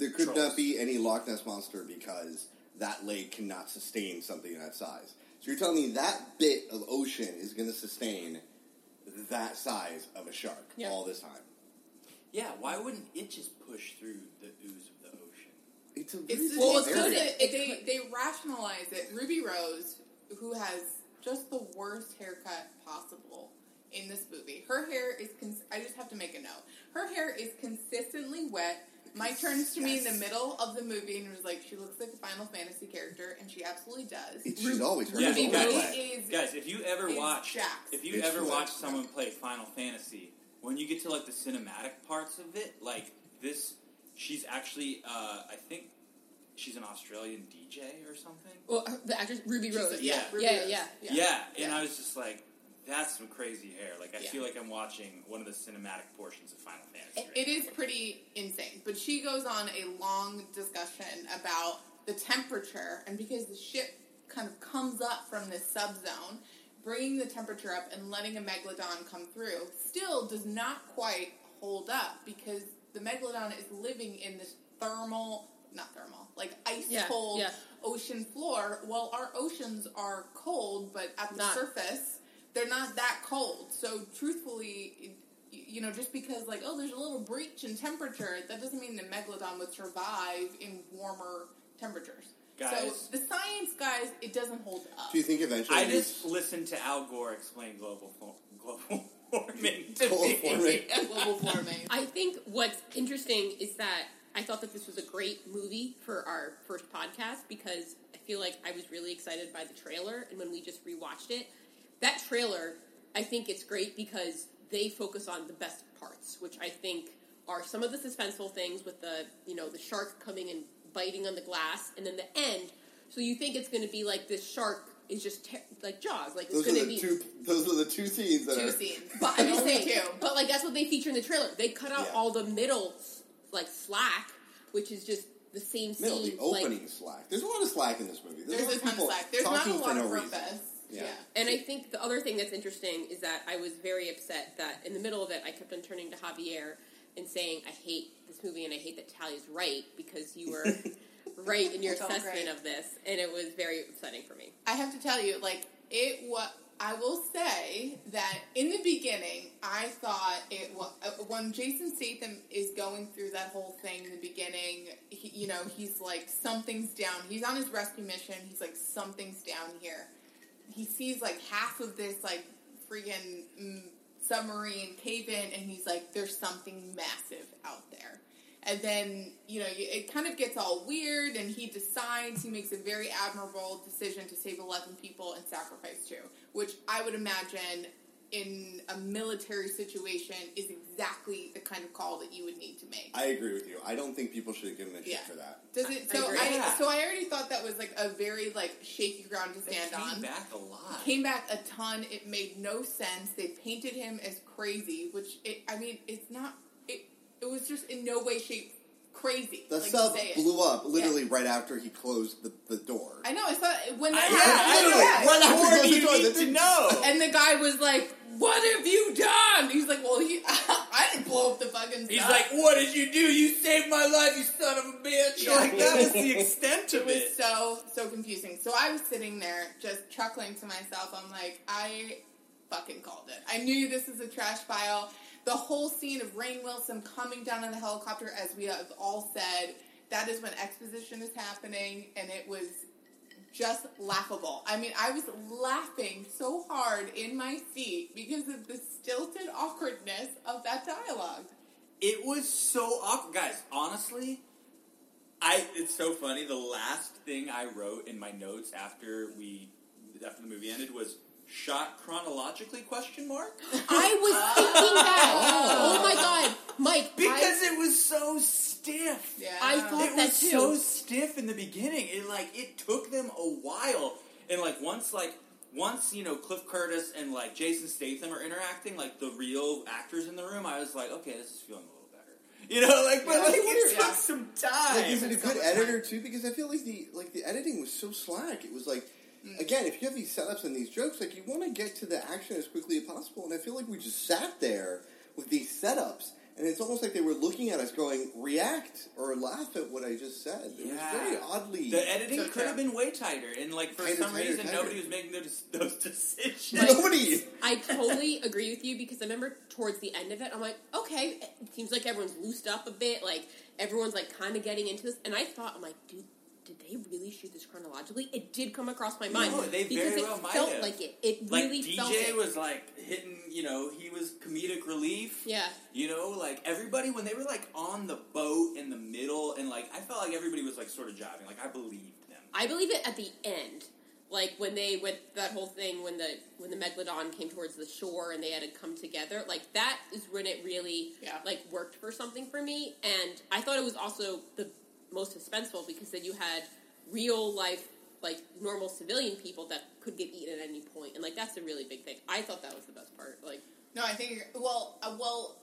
There could trolls. not be any Loch Ness monster because that lake cannot sustain something that size. So you're telling me that bit of ocean is going to sustain that size of a shark Yeah. all this time? Yeah. Why wouldn't it just push through the ooze of the ocean? It's a It's, very Well, it's it's good area. good. that it- they they rationalize it. Ruby Rose, who has just the worst haircut possible in this movie, her hair is. Cons- I just have to make a note. Her hair is consistently wet. Mike turns to me in the middle of the movie and was like, "She looks like a Final Fantasy character," and she absolutely does. It's, she's always her Yeah, hair's Ruby always guys, is guys, if you ever watch, jacked. if you It's ever true. watch someone play Final Fantasy, when you get to like the cinematic parts of it, like this, she's actually, uh, I think, she's an Australian DJ or something. well, the actress Ruby Rose. a- Yeah. Ruby Yeah, Rose. yeah, Yeah, yeah. and Yeah. I was just like, that's some crazy hair. Like, I Yeah. feel like I'm watching one of the cinematic portions of Final Fantasy. right It now. is pretty insane. But she goes on a long discussion about the temperature, and because the ship kind of comes up from this subzone, bringing the temperature up and letting a megalodon come through still does not quite hold up because the megalodon is living in this thermal, not thermal, like ice Yeah, cold yeah. ocean floor. Well, our oceans are cold, but at the Not- surface, they're not that cold. So, truthfully, you know, just because like oh, there's a little breach in temperature, that doesn't mean the megalodon would survive in warmer temperatures. Guys. So the science, guys, it doesn't hold up. Do you think eventually? I just listened to Al Gore explain global global warming Global me. warming. global warming. I think what's interesting is that I thought that this was a great movie for our first podcast because I feel like I was really excited by the trailer, and when we just rewatched it, that trailer, I think it's great because they focus on the best parts, which I think are some of the suspenseful things with the you know the shark coming and biting on the glass, and then the end. So you think it's going to be like this shark is just te- like Jaws, like it's going to be two. Those are the two scenes that Two are. scenes, but I'm And just only saying, two. but like that's what they feature in the trailer. They cut out Yeah. all the middle, like slack, which is just the same Middle, scene. the like, opening slack. There's a lot of slack in this movie. There's lot a ton of people slack. There's not a talking for lot no of reason. Yeah. Yeah. and I think the other thing that's interesting is that I was very upset that in the middle of it, I kept on turning to Javier and saying, "I hate this movie and I hate that Talia's right because you were right in your assessment great. of this," and it was very upsetting for me. I have to tell you, like it. What I will say that in the beginning, I thought it was uh, when Jason Statham is going through that whole thing in the beginning. He, you know, he's like something's down. He's on his rescue mission. He's like something's down here. He sees like half of this like freaking mm, submarine cave in, and he's like, "There's something massive out there." And then, you know, it kind of gets all weird, and he decides, he makes a very admirable decision to save 11 people and sacrifice two, which I would imagine in a military situation is exactly kind of call that you would need to make. I agree with you. I don't think people should have given a shit Yeah. for that. Does it? So agree. I, Yeah. so I already thought that was like a very like shaky ground to They stand came on. Came back a lot. Came back a ton. It made no sense. They painted him as crazy, which it, I mean, it's not. It it was just in no way, shape, crazy. The like, sub to say it. blew up literally right after he closed the, the door. I know. I saw when I, that yeah, happened. I literally, know. right after More he closed the door, need they to didn't- know. And the guy was like, "What have you done?" He's like, "Well, he, I didn't blow up the fucking." He's stuff." like, "What did you do? You saved my life, you son of a bitch!" Yeah. Like that was the extent It of was it. so so confusing. So I was sitting there just chuckling to myself. I'm like, I fucking called it. I knew this is a trash pile. The whole scene of Rainn Wilson coming down in the helicopter, as we have all said, that is when exposition is happening, and it was just laughable. I mean, I was laughing so hard in my seat because of the stilted awkwardness of that dialogue. It was so awkward, guys. Honestly, I it's so funny. The last thing I wrote in my notes after we after the movie ended was shot chronologically question mark I was thinking that. Oh. oh my god, Mike! because I, it was so stiff. Yeah, I thought it that was too. so stiff in the beginning. It like it took them a while, and like once like once you know Cliff Curtis and like Jason Statham are interacting, like the real actors in the room, I was like, okay, this is feeling a little better. You know, like but Yeah, like it wonder- took yeah. some Like, time. is it a good editor too? Because I feel like the like the editing was so slack. It was like Mm. again, if you have these setups and these jokes, like you want to get to the action as quickly as possible. And I feel like we just sat there with these setups, and it's almost like they were looking at us, going, "React or laugh at what I just said." It Yeah. was very oddly. The editing So could true. have been way tighter, and like for Tighter, some tighter, reason, tighter. nobody was making those, those decisions. Nobody. I totally agree with you because I remember towards the end of it, I'm like, okay, it seems like everyone's loosed up a bit, like everyone's like kind of getting into this, and I thought, I'm like, dude, did they really shoot this chronologically? It did come across my mind No, they because very it well might felt have. like it. It Like really felt DJ it. was like hitting, you know, he was comedic relief. yeah. You know, like everybody when they were like on the boat in the middle, and like I felt like everybody was like sort of jiving. Like I believed them. I believe it at the end, like when they went that whole thing when the when the megalodon came towards the shore and they had to come together. Like that is when it really Yeah. like worked for something for me. And I thought it was also the most suspenseful because then you had real life like normal civilian people that could get eaten at any point, and like that's a really big thing. I thought that was the best part. Like No, I think well, uh, well,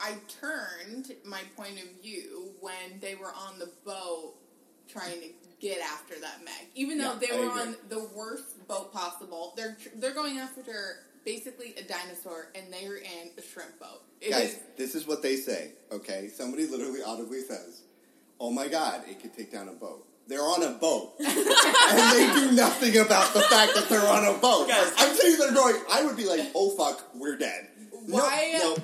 I turned my point of view when they were on the boat trying to get after that Meg. Even though Yeah, they I were agree. on the worst boat possible, they're they're going after basically a dinosaur, and they're in a shrimp boat. It Guys, is- this is what they say. Okay, somebody literally audibly says, "Oh my God, it could take down a boat." They're on a boat, and they do nothing about the fact that they're on a boat. Guys, I'm saying they're going. I would be like, "Oh fuck, we're dead." Nope, why? nope.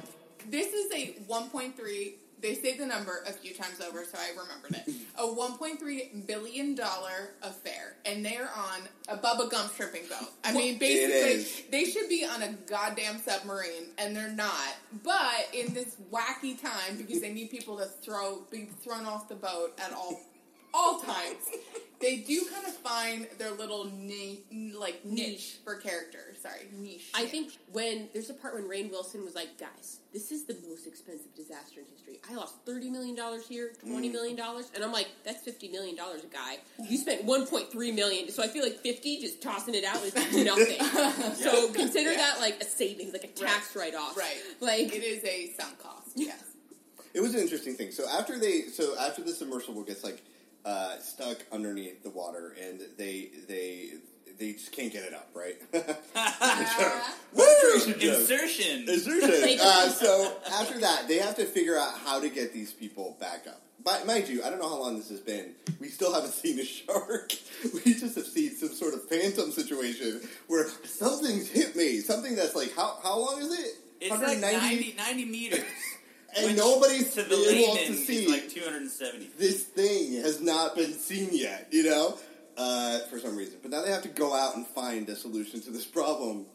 This is a 1.3. They say the number a few times over, so I remembered it. A 1.3 billion dollar affair, and they're on a Bubba Gump shrimping boat. I mean, basically, they should be on a goddamn submarine, and they're not. But in this wacky time, because they need people to throw, be thrown off the boat at all, all times, they do kind of find their little ni- like niche, Niche. for characters. Sorry, niche. I think when there's a part when Rain Wilson was like, "Guys, this is the most expensive disaster in history. I lost thirty million dollars here, twenty mm. million dollars, and I'm like, that's fifty million dollars a guy. You spent one point three million, so I feel like fifty just tossing it out is nothing. so consider Yeah. that like a savings, like a tax write off. Right. Like it is a sunk cost. Yes. It was an interesting thing. So after they, so after the submersible gets like uh, stuck underneath the water, and they they they just can't get it up, right? Insertion. Insertion. Uh, so after that, they have to figure out how to get these people back up. But mind you, I don't know how long this has been. We still haven't seen a shark. We just have seen some sort of phantom situation where something's hit me. Something that's like how how long is it? It's like 90, 90 meters. And which nobody's to the been able layman to see like 270. this thing has not been seen yet, you know, uh, for some reason. But now they have to go out and find a solution to this problem,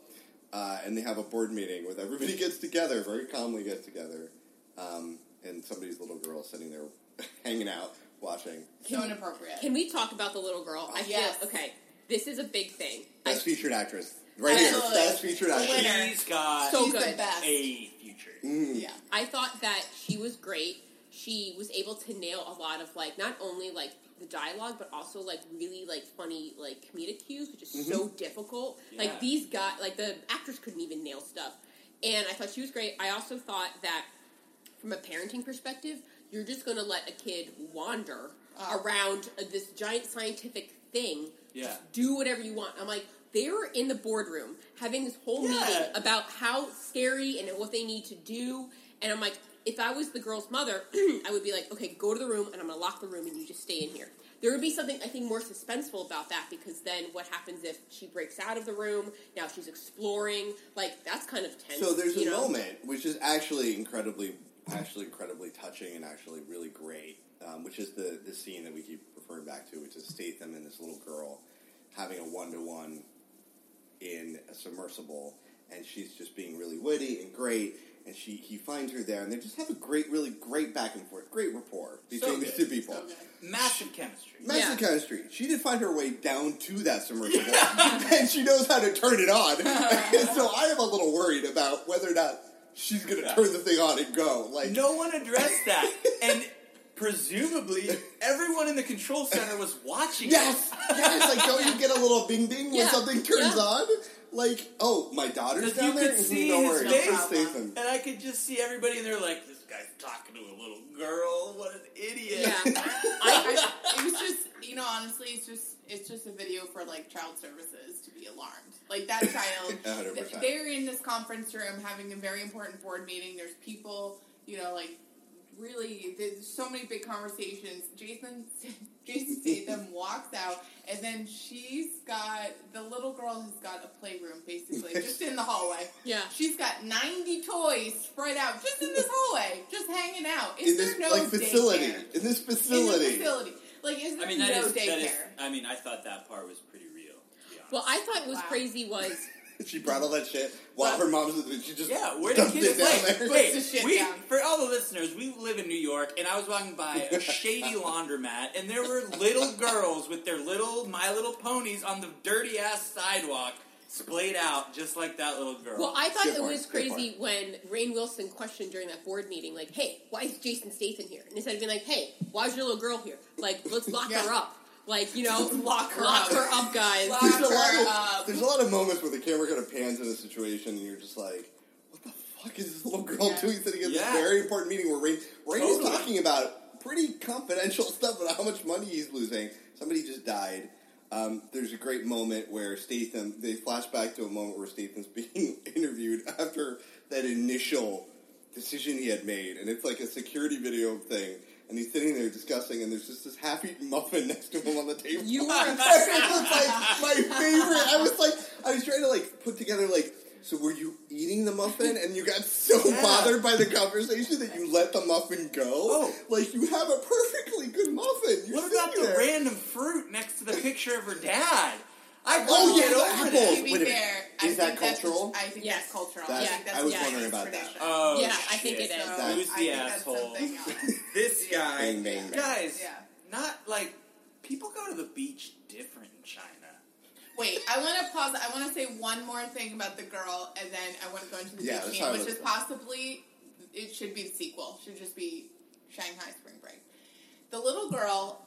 uh, and they have a board meeting where everybody gets together, very calmly gets together, um, and somebody's little girl sitting there hanging out, watching. So inappropriate. Can we talk about the little girl? I Yes. feel okay. This is a big thing. I, Best featured actress, right here. Best featured actress. winner. She's got So She's the good. best. a future. Mm. Yeah. I thought that she was great. She was able to nail a lot of like not only like the dialogue, but also like really like funny like comedic cues, which is so difficult. Yeah. Like these guys, like the actors couldn't even nail stuff. And I thought she was great. I also thought that from a parenting perspective, you're just going to let a kid wander around uh, this giant scientific thing. Yeah. Just do whatever you want. I'm like, they were in the boardroom having this whole Yeah. meeting about how scary and what they need to do. And I'm like, if I was the girl's mother, I would be like, okay, go to the room and I'm going to lock the room and you just stay in here. There would be something, I think, more suspenseful about that because then what happens if she breaks out of the room? Now she's exploring. Like, that's kind of tense. So there's a know? moment which is actually incredibly, actually incredibly touching and actually really great, um, which is the the scene that we keep referring back to, which is Statham and this little girl having a one to one in a submersible, and she's just being really witty and great. And she he finds her there, and they just have a great, really great back and forth, great rapport between these two people. So. Massive chemistry. Massive Yeah. chemistry. She did find her way down to that submersible, and she knows how to turn it on. so I am a little worried about whether or not she's going to Yeah. turn the thing on and go. Like, No one addressed that, and presumably everyone in the control center was watching. yes, yes. Like, don't you get a little bing bing when Yeah, something turns yeah. on? Like, oh, my daughter's Because down you there. could see no his worries. face. It's Statham. And I could just see everybody, and they're like, "This guy's talking to a little girl. What an idiot!" Yeah. I, I, it was just, you know, honestly, it's just, it's just a video for like child services to be alarmed. Like that child, 100%. th- they're in this conference room having a very important board meeting. There's people, you know, like really, there's so many big conversations. Jason, Jason Statham walks out, and then she's got the little girl has got a playroom basically just in the hallway. Yeah. She's got 90 toys spread out just in this hallway, just hanging out. Is In this there no like facility, daycare? in this In the facility. facility. Like, is there I mean, that no is, daycare? that is. I mean, I thought that part was pretty real. To be honest. Well, I thought what was Wow. crazy was She brought all that shit while Well- her mom's. in the She just Yeah, where did dumped kids down play? there. Wait, the shit we, down. for all the listeners, we live in New York, and I was walking by a shady laundromat, and there were little girls with their little My Little Ponies on the dirty ass sidewalk, splayed out just like that little girl. Well, I thought Good it point, was good crazy when Rainn Wilson questioned during that board meeting, like, "Hey, why is Jason Statham here?" And instead of being like, "Hey, why is your little girl here?" Like, let's lock Yeah. her up. Like, you know, Lock her lock up. her up, guys. Lock there's a lot of up. there's a lot of moments where the camera kind of pans in a situation and you're just like, what the fuck is this little girl Yeah. doing sitting in Yeah. this very important meeting where Rain Rain is Totally. talking about pretty confidential stuff about how much money he's losing. Somebody just died. Um, there's a great moment where Statham they flash back to a moment where Statham's being interviewed after that initial decision he had made, and it's like a security video thing. And he's sitting there discussing, and there's just this half-eaten muffin next to him on the table. You were like my favorite. I was like, I was trying to like put together like, so were you eating the muffin and you got so Yeah. bothered by the conversation that you let the muffin go? Oh. Like you have a perfectly good muffin. You're what about the there. random fruit next to the picture of her dad? I Oh, yeah, get apples. that. To be Wait a minute. fair, Is I that think that's- cultural? I think Yes. that's cultural. That's- I think that's I was a wondering about that. Oh, Yeah, I think it is. So Who's the asshole? This guy, Bang, bang, bang. guys, Yeah. not like people go to the beach different in China. Wait, I want to pause. I want to say one more thing about the girl, and then I want to go into the Yeah, beach let's scene, talk which is this. possibly it should be the sequel. Should just be Shanghai Spring Break. The little girl,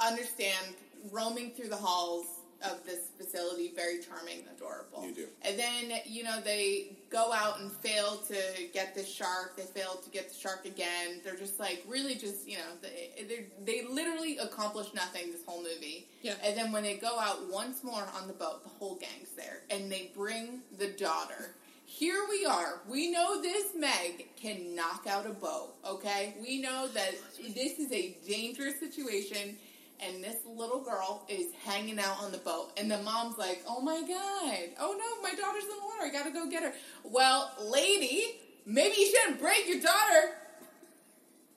understand, roaming through the halls of this facility, very charming, and adorable. You do. And then you know they go out and fail to get the shark. They fail to get the shark again. They're just like really just you know they they they literally accomplish nothing this whole movie. Yeah. And then when they go out once more on the boat, the whole gang's there, and they bring the daughter. Here we are. We know this Meg can knock out a boat. Okay, we know that this is a dangerous situation. And this little girl is hanging out on the boat, and the mom's like, "Oh my god! Oh no, my daughter's in the water. I gotta go get her." Well, lady, maybe you shouldn't break your daughter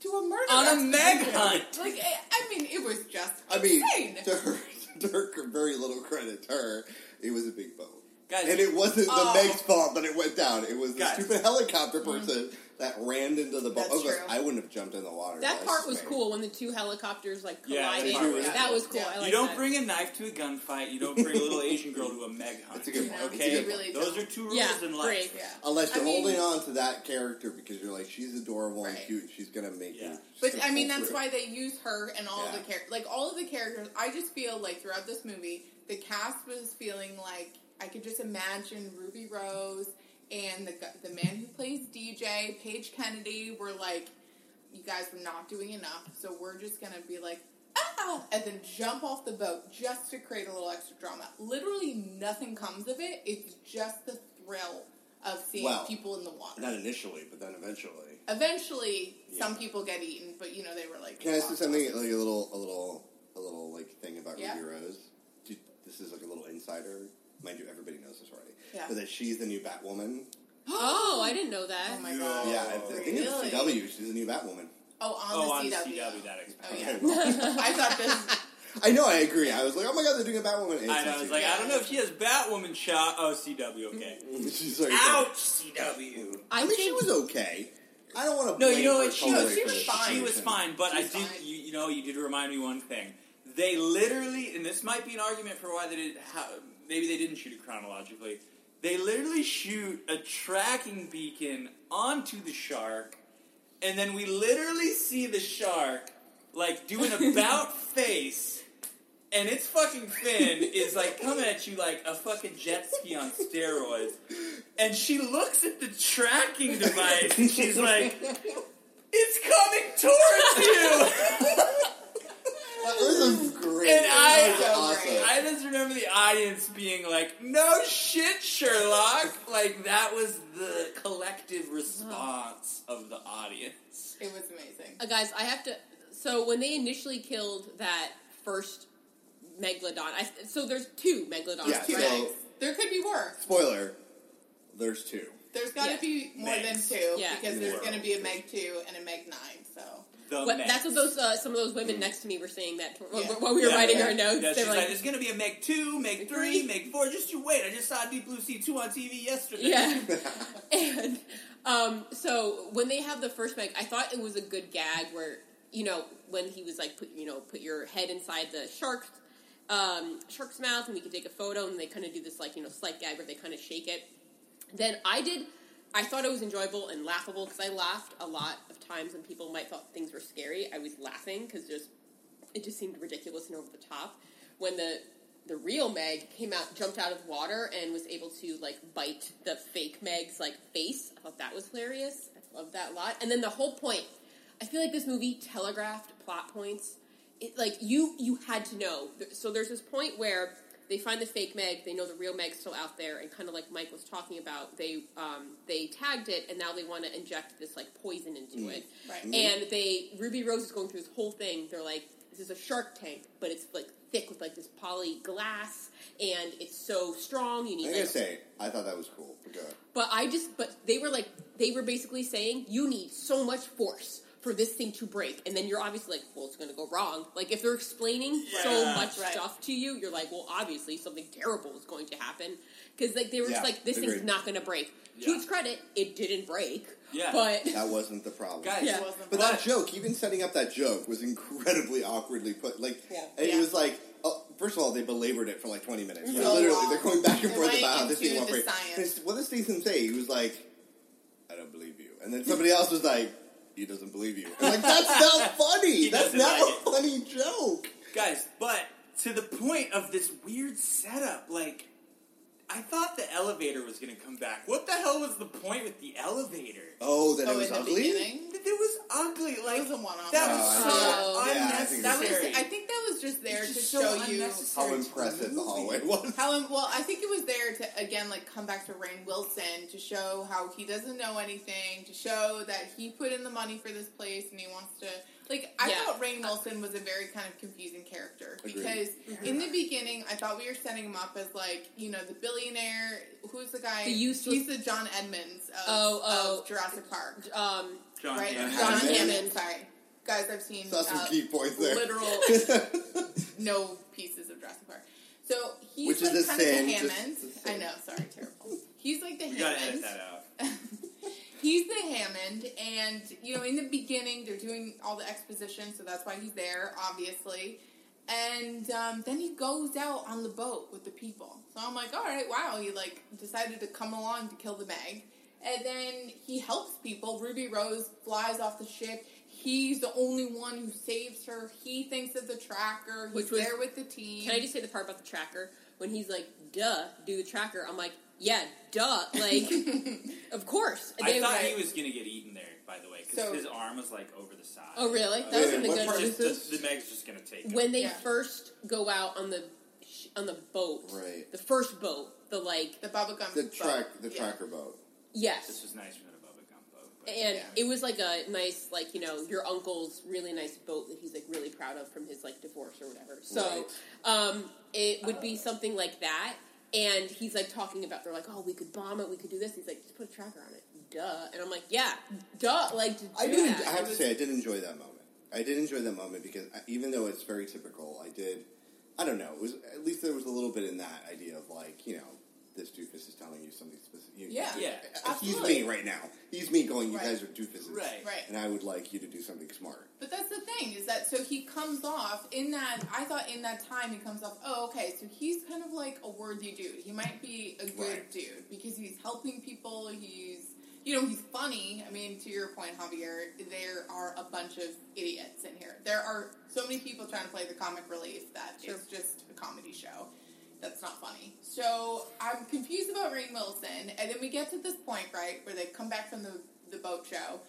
to a murder On a expedition. Meg hunt. Like, I I mean, it was just I mean, insane. to her, to her very little credit to her, it was a big boat. Guys, And it wasn't the Oh. Meg's fault that it went down. It was the Guys. stupid helicopter person mm-hmm. That ran into the boat. That's Oh, true. I wouldn't have jumped in the water. That part was Meg. cool when the two helicopters like Yeah, collided. that part was that cool. was cool. Yeah. I you don't that. bring a knife to a gunfight. You don't bring a little Asian girl to a Meg hunt. That's a good point. know, That's a you good point. Those are two rules Yeah, in life. great. Yeah. Unless you're I mean- holding on to that character because you're like, she's adorable and Right. cute. She's gonna make Yeah. you. But she's I gonna mean, pull that's through. why they use her and all Yeah. the characters. Like all of the characters, I just feel like throughout this movie, the cast was feeling like I could just imagine Ruby Rose and the the man who plays DJ, Page Kennedy, were like, you guys were not doing enough, so we're just gonna be like, ah, and then jump off the boat just to create a little extra drama. Literally nothing comes of it. It's just the thrill of seeing Well, people in the water. Not initially, but then eventually. Eventually, some people get eaten, but you know they were like. Can I say something like a little, a little, a little like thing about Yeah. Ruby Rose? This is like a little insider. Mind you, everybody knows this. Yeah. That she's the new Batwoman. Oh, I didn't know that. Oh my god! yeah, I I think really? it's CW. She's the new Batwoman. Oh, on Oh, the on CW. CW, that Oh yeah. I thought this. I know. I agree. I was like, oh my god, they're doing a Batwoman. And I know. I was like, I don't know if she has Batwoman shot. Oh, CW, okay. She's like, Ouch, CW. I, I mean, she think- was okay. I don't want to. No, you know what? She, was, she was fine. She was fine, but I She's did. fine. You, you know, you did remind me one thing. They literally, and this might be an argument for why they did. How, maybe they didn't shoot it chronologically. They literally shoot a tracking beacon onto the shark, and then we literally see the shark like do an about face, and its fucking fin is like coming at you like a fucking jet ski on steroids. And she looks at the tracking device and she's like, "It's coming towards you." That was great. And I- That was awesome. I just remember the audience being like, "No shit, Sherlock!" Like that was the collective response of the audience. It was amazing. Uh, guys, I have to. So when they initially killed that first megalodon, I, so there's two megalodons, Yeah, right? so- There could be more. Spoiler: There's two. There's got to Yeah. be more Megs. than two Yeah. because there's going to be a Meg two and a Meg nine. So The What, that's what those uh, some of those women next to me were saying that while, Yeah. while we were Yeah, writing yeah. our notes. She's like, like, "There's gonna be a Meg two, Meg three, Meg four. Just you wait. I just saw Deep Blue Sea two on TV yesterday." Yeah. and um, so when they have the first Meg, I thought it was a good gag where you know when he was like, put you know, put your head inside the shark's um, shark's mouth, and we could take a photo, and they kind of do this like you know slight gag where they kind of shake it. Then I did. I thought it was enjoyable and laughable because I laughed a lot of times when people might thought things were scary. I was laughing because just it just seemed ridiculous and over the top. When the the real Meg came out, jumped out of water, and was able to like bite the fake Meg's like face. I thought that was hilarious. I loved that a lot. And then the whole point. I feel like this movie telegraphed plot points. It, like you, you had to know. So there's this point where they find the fake Meg. They know the real Meg's still out there, and kind of like Mike was talking about, they um, they tagged it, and now they want to inject this like poison into it. Right. And they Ruby Rose is going through this whole thing. They're like, this is a shark tank, but it's like thick with like this poly glass, and it's so strong. You need to I like gotta say, I thought that was cool. But go ahead. but I just, but they were like, they were basically saying, you need so much force for this thing to break. And then you're obviously like, well, it's going to go wrong. Like, if they're explaining so much Right. stuff to you, you're like, well, obviously something terrible is going to happen. Because, like, they were Yeah, just like, this agreed. thing's not going to break. To Yeah. its credit, it didn't break. Yeah. But, That wasn't the problem. Guys, Yeah. it wasn't. But that joke, even setting up that joke, was incredibly awkwardly put. Like, Yeah. it Yeah. was like, oh, first of all, they belabored it for like 20 minutes. Mm-hmm. So literally, long. they're going back and forth went about how this thing won't break. science. And it's- What does Statham say? He was like, I don't believe you. And then somebody else was like, he doesn't believe you. I'm like, that's not funny. That's not like a funny joke. guys, but to the point of this weird setup, like I thought the elevator was going to come back. What the hell was the point with the elevator? Oh, that oh, it was in the ugly? beginning, It was ugly. Like was a one-off. That Oh, was I so see. Yeah, I think that was. unnecessary. I think that was just there It's to so show you How to impressive the movie. hallway was. how. Well, I think it was there to again, like, come back to Rainn Wilson to show how he doesn't know anything, to show that he put in the money for this place and he wants to. Like, I Yeah. thought Rainn Wilson was a very kind of confusing character Agreed. because mm-hmm. in the beginning, I thought we were setting him up as like, you know, the billionaire. Who's the guy? The useless- He's the John Edmonds of, Oh, oh. of Jurassic Park. um, John right? Hammond. John Hammond. Hammond. Sorry, guys, I've seen Saw some uh, key points there. literal no pieces of Jurassic Park. So he's Which is like a kind sin, of the just- Hammond. it's a I sin. know, sorry, terrible. He's like the We gotta edit Hammond. that out. He's the Hammond, and you know, in the beginning, they're doing all the exposition, so that's why he's there, obviously. And um, then he goes out on the boat with the people. So I'm like, all right, wow, he like decided to come along to kill the Meg, and then he helps people. Ruby Rose flies off the ship. He's the only one who saves her. He thinks of the tracker. He's Which was- there with the team. can I just say the part about the tracker? When he's like, duh, do the tracker, I'm like, yeah, duh. Like, of course. And I they- thought he was gonna get eaten there, by the way, because So- his arm was like over the side. Oh, really? That was in the good part is Just, the, the Meg's just gonna take him. when they Yeah. first go out on the on the boat, Right. The first boat, the like, The bubblegum. The boat. track, the Yeah. tracker boat. This was nice for the Bubba Gump. But and Yeah. it was like a nice, like you know, your uncle's really nice boat that he's like really proud of from his like divorce or whatever. So, Right. um, it would be something like that. And he's like talking about, they're like, oh, we could bomb it, we could do this. He's like, just put a tracker on it, duh. And I'm like, yeah, duh. Like, I did. that. I have to say, I did enjoy that moment. I did enjoy that moment because I, even though it's very typical, I did. I don't know. It was at least there was a little bit in that idea of like you know this doofus is telling you something specific. You, Yeah. Yeah. Uh, He's me right now. He's me going. You Right. guys are doofuses. Right. Right. And I would like you to do something smart. But that's the thing is that so he comes off in that I thought in that time he comes off oh okay so he's kind of like a worthy dude he might be a good Right. dude because he's helping people he's you know he's funny I mean to your point Javier there are a bunch of idiots in here there are so many people trying to play the comic relief that Sure. it's just a comedy show that's not funny so I'm confused about Rainn Wilson and then we get to this point right where they come back from the the boat show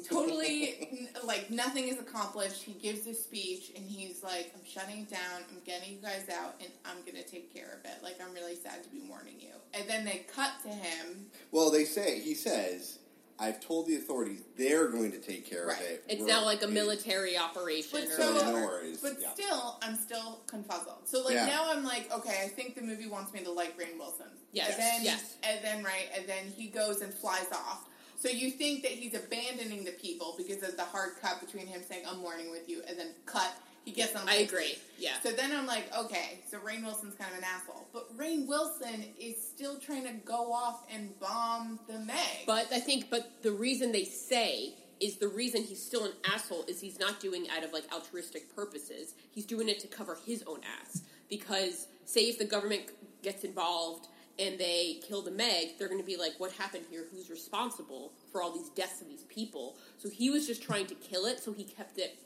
totally n- like nothing is accomplished. He gives this speech and he's like, "I'm shutting it down. I'm getting you guys out, and I'm gonna take care of it. Like I'm really sad to be mourning you." And then they cut to him. Well, they say he says, "I've told the authorities they're going to take care Right. of it." It's We're- now like a military operation But or so, no whatever. worries. but Yeah. still, I'm still confuzzled. So like Yeah. now I'm like, okay, I think the movie wants me to like Rainn Wilson. Yes. And then, Yes. And then right, and then he goes and flies off. So you think that he's abandoning the people because of the hard cut between him saying I'm mourning with you, and then cut. He gets on. I agree. Yeah. So then I'm like, okay, so Rainn Wilson's kind of an asshole. But Rainn Wilson is still trying to go off and bomb the Meg. But I think, but the reason they say is the reason he's still an asshole is he's not doing it out of like altruistic purposes. He's doing it to cover his own ass. Because say if the government gets involved and they kill the Meg, they're going to be like, "What happened here? Who's responsible for all these deaths of these people?" So he was just trying to kill it, so he kept it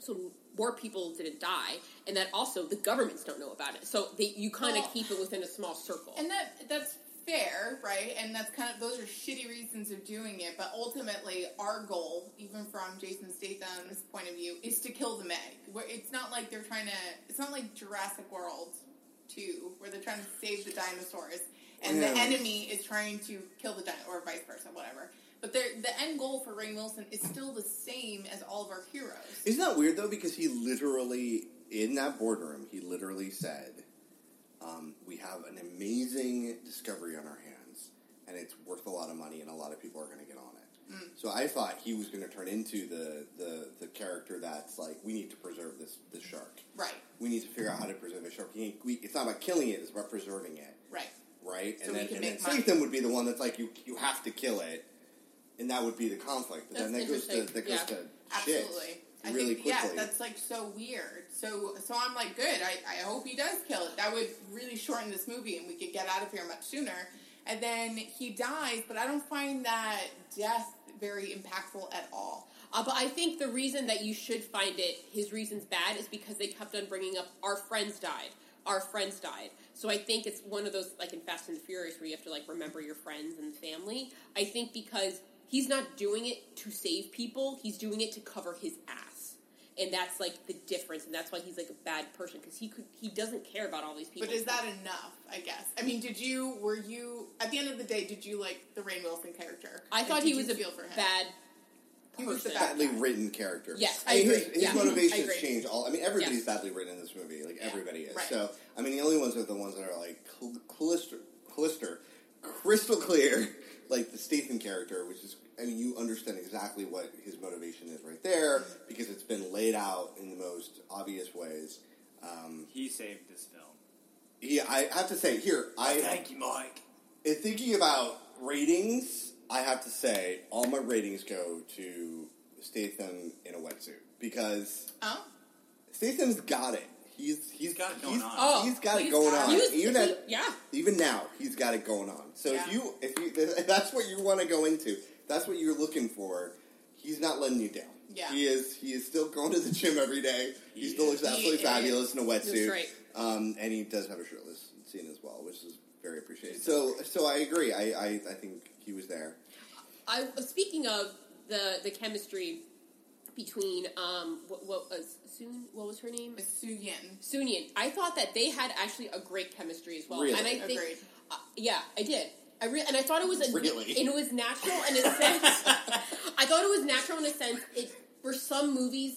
so more people didn't die, and that also the governments don't know about it. So they, you kind of Well- keep it within a small circle. And that that's fair, right? And that's kind of those are shitty reasons of doing it. But ultimately, our goal, even from Jason Statham's point of view, is to kill the Meg. Where it's not like they're trying to. It's not like Jurassic World two, where they're trying to save the dinosaurs, and oh, the enemy is trying to kill the dinosaur, or vice versa, whatever. But the end goal for Rainn Wilson is still the same as all of our heroes. Isn't that weird though? Because he literally, in that boardroom, he literally said, um, "We have an amazing discovery on our hands, and it's worth a lot of money, and a lot of people are going to get on it." Mm. So I thought he was going to turn into the, the the character that's like, "We need to preserve this this shark. Right, We need to figure out how to preserve the shark. We, we, it's not about killing it; it's about preserving it." right. right? So and then, and then. Statham would be the one that's like, you you have to kill it, and that would be the conflict. But then that goes to that goes Yeah. to shit Absolutely. I really think, quickly. Yeah, that's like so weird. So, so I'm like, good. I, I hope he does kill it. That would really shorten this movie, and we could get out of here much sooner. And then he dies, but I don't find that death very impactful at all. Uh, but I think the reason that you should find it, his reasons bad, is because they kept on bringing up our friends died, our friends died. So I think it's one of those like in Fast and the Furious where you have to like remember your friends and family. I think because he's not doing it to save people, he's doing it to cover his ass, and that's like the difference, and that's why he's like a bad person because he could he doesn't care about all these people. But is that enough? I guess. I mean, did you? Were you? At the end of the day, did you like the Rainn Wilson character? I thought he was a feel for him? bad He was the badly written character. Yes, I I mean, agree. his, his Yeah, I motivations agree. change all. I mean, everybody's Yes. badly written in this movie. Like Yeah. everybody is. Right. So I mean, the only ones are the ones that are like cl- clister, clister, crystal clear, like the Statham character, which is. I mean, you understand exactly what his motivation is right there because it's been laid out in the most obvious ways. Um, he saved this film. he, I have to say, here, I Thank you, Mike. In thinking about ratings, I have to say all my ratings go to Statham in a wetsuit because Oh, Statham's got it. He's he's got it going he's, on. Oh, he's got it going got on. it. Was, even he- at, yeah. even now, he's got it going on. So Yeah. if you if you if that's what you want to go into, that's what you're looking for. He's not letting you down. Yeah. He is. He is still going to the gym every day. He, He still looks absolutely He fabulous in a wetsuit. That's right. Um, and he does have a shirtless scene as well, which is very appreciated. So, so I agree. I, I, I think he was there. I speaking of the the chemistry between um what what was Soon what was her name Su Yin. Sunyan. I thought that they had actually a great chemistry as well, Really? and I think Agreed. uh, yeah, I did. I re- and I thought it was a, Really? and it was natural in a sense. I thought it was natural in a sense. It for some movies,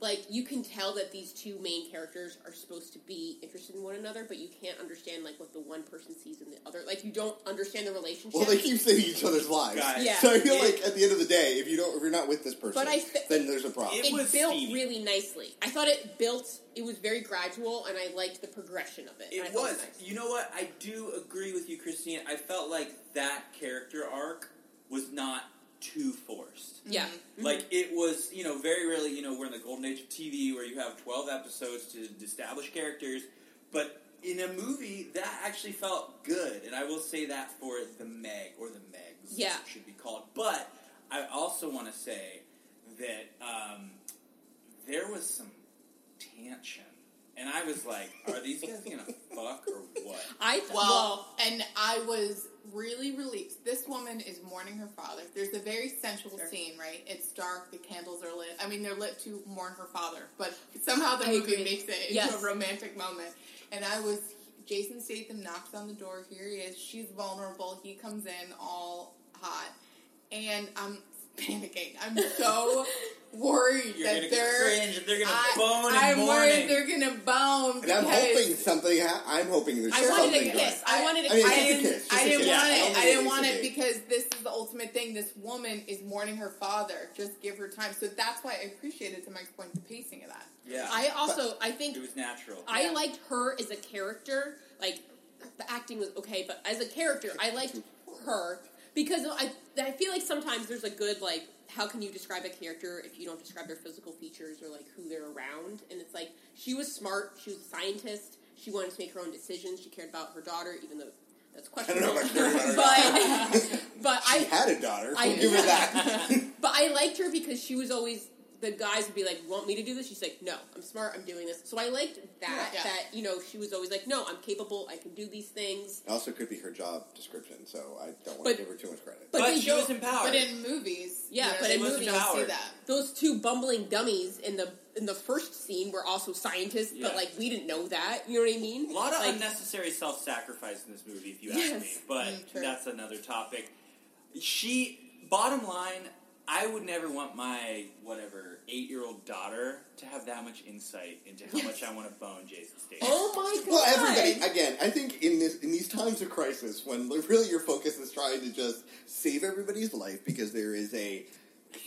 like you can tell that these two main characters are supposed to be interested in one another, but you can't understand like what the one person sees in the other. Like you don't understand the relationship. Well, they keep saving each other's lives. Guys, Yeah. So I feel it- like at the end of the day, if you don't, if you're not with this person, But I fe- then there's a problem. It it was built steamy. really nicely. I thought it built. It was very gradual, and I liked the progression of it. I It thought was. nice. You know what? I do agree with you, Christine. I felt like that character arc was not too forced. Yeah. Like it was, you know, very rarely. You know, we're in the golden age of TV where you have twelve episodes to establish characters, but in a movie that actually felt good, and I will say that for the Meg or the Megs, Yeah. it should be called. But I also want to say that um, there was some tension, and I was like, "Are these guys gonna fuck or what?" I th- Well, well, and I was really relieved. This woman is mourning her father. There's a very sensual Sure. scene, right? It's dark, the candles are lit. I mean, they're lit to mourn her father, but somehow the I movie agree. makes it into Yes. a romantic moment. And I was, Jason Statham knocks on the door. Here he is. She's vulnerable. He comes in all hot. And I'm panicking. I'm so worried You're that they're. cringe and they're gonna I, bone. I'm worried they're gonna bone. and I'm hoping something. Ha- I'm hoping there's I Sure. wanted something a kiss. I wanted a I mean, I Just a didn't, kiss, just I a didn't kiss. want Yeah, it. I didn't want it because this is the ultimate thing. This woman is mourning her father. Just give her time. So that's why I appreciated, to Mike's point, the pacing of that. Yeah, I also I think it was natural. I Yeah. liked her as a character. Like the acting was okay, but as a character, I liked her because I I feel like sometimes there's a good like how can you describe a character if you don't describe their physical features or like who they're around? And it's like she was smart. She was a scientist. She wanted to make her own decisions. She cared about her daughter, even though that's I don't know questionable. about but but She I had a daughter. I- give her that. but I liked her because she was always the guys would be like, "Want me to do this?" She's like, "No, I'm smart. I'm doing this." So I liked that. Yeah. That you know, she was always like, "No, I'm capable. I can do these things." It also could be her job description, so I don't want But- to give her too much credit. But, But they she don't- was empowered. But in movies, Yeah, you know, but in don't movies- see that. those two bumbling dummies in the in the first scene were also scientists, Yeah. but like we didn't know that. You know what I mean? A lot of like, unnecessary self-sacrifice in this movie, if you Yes. ask me. But Mm, true. that's another topic. She, bottom line, I would never want my whatever eight-year-old daughter to have that much insight into how Yes. much I want to bone Jason Statham. Oh my god! Well, everybody again. I think in this in these times of crisis, when really your focus is trying to just save everybody's life because there is a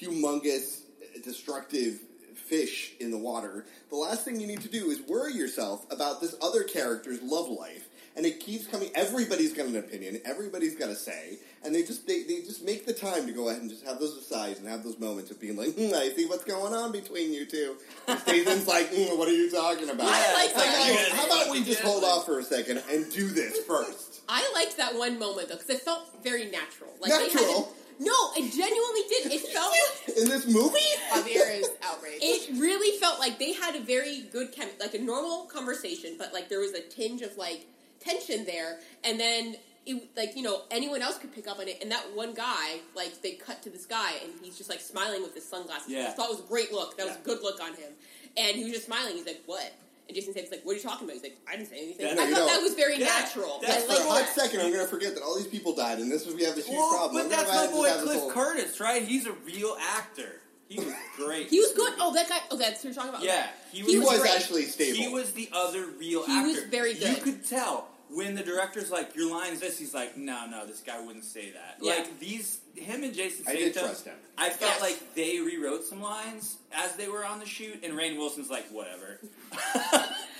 humongous, destructive fish in the water, the last thing you need to do is worry yourself about this other character's love life. And it keeps coming. Everybody's got an opinion. Everybody's got a say, and they just they, they just make the time to go ahead and just have those asides and have those moments of being like, hmm, I see what's going on between you two. And Statham's like, hmm, what are you talking about? I like like, that. "Oh, how about we just hold off for a second and do this first? I liked that one moment though because it felt very natural. Like They had Natural? to, no, it genuinely did. It felt. In this movie? Javier is outraged. It really felt like they had a very good chem, like a normal conversation, but like there was a tinge of like tension there, and then it like you know anyone else could pick up on it, and that one guy like they cut to this guy and he's just like smiling with his sunglasses. Yeah. I thought it was a great look. That was a good look on him, and he was just smiling. He's like, "What?" And Jason Statham's like, "What are you talking about?" He's like, "I didn't say anything." Yeah, I thought you that was very Yeah, natural. that's I For a hot that. second, I'm going to forget that all these people died, and this was we have this huge Well, problem. but that's my boy Cliff whole- Curtis, right? He's a real actor. He was great. He was good. Oh, that guy. Oh, that's who you're talking about. Yeah, he he was, He was great. actually stable. He was the other real He actor. He was very good. You could tell when the director's like, "Your line's this." He's like, "No, no, this guy wouldn't say that." Yeah. Like these, him and Jason I Statham. did trust him. I felt Yes. like they rewrote some lines as they were on the shoot, and Rainn Wilson's like, "Whatever."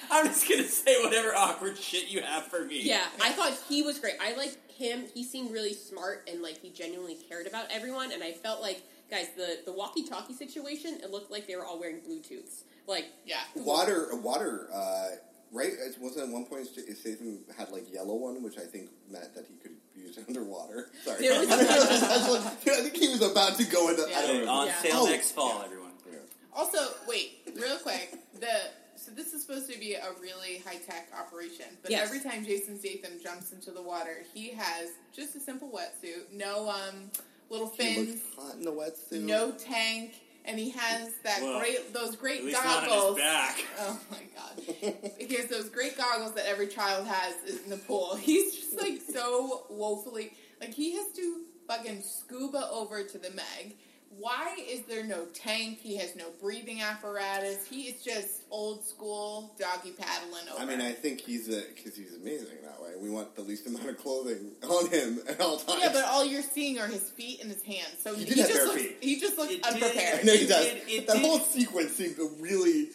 I'm just gonna say whatever awkward shit you have for me. Yeah, I thought he was great. I liked him. He seemed really smart and like he genuinely cared about everyone. And I felt like, guys, the the walkie-talkie situation, it looked like they were all wearing Bluetooths. Like, yeah. Water, water, uh, right? It wasn't at one point Statham had like yellow one, which I think meant that he could use it underwater. Sorry. There was- I think he was about to go into. I don't So, know. on Yeah. sale Oh. next fall, everyone. Yeah. Also, wait, real quick. The so this is supposed to be a really high tech operation, but Yes. every time Jason Statham jumps into the water, he has just a simple wetsuit, no um little He fins, looks hot in the wetsuit. no tank, and he has that Well, great those great At least not on goggles. his back. Oh my god. he has those great goggles that every child has in the pool. He's just like so woefully like he has to fucking scuba over to the Meg. Why is there no tank? He has no breathing apparatus. He is just old school doggy paddling over. I mean, I think he's a because he's amazing that way. We want the least amount of clothing on him at all times. yeah, but all you're seeing are his feet and his hands. So He he, have just bare looks feet. he just looks It unprepared. I know he does. did- it that did- whole sequence seemed really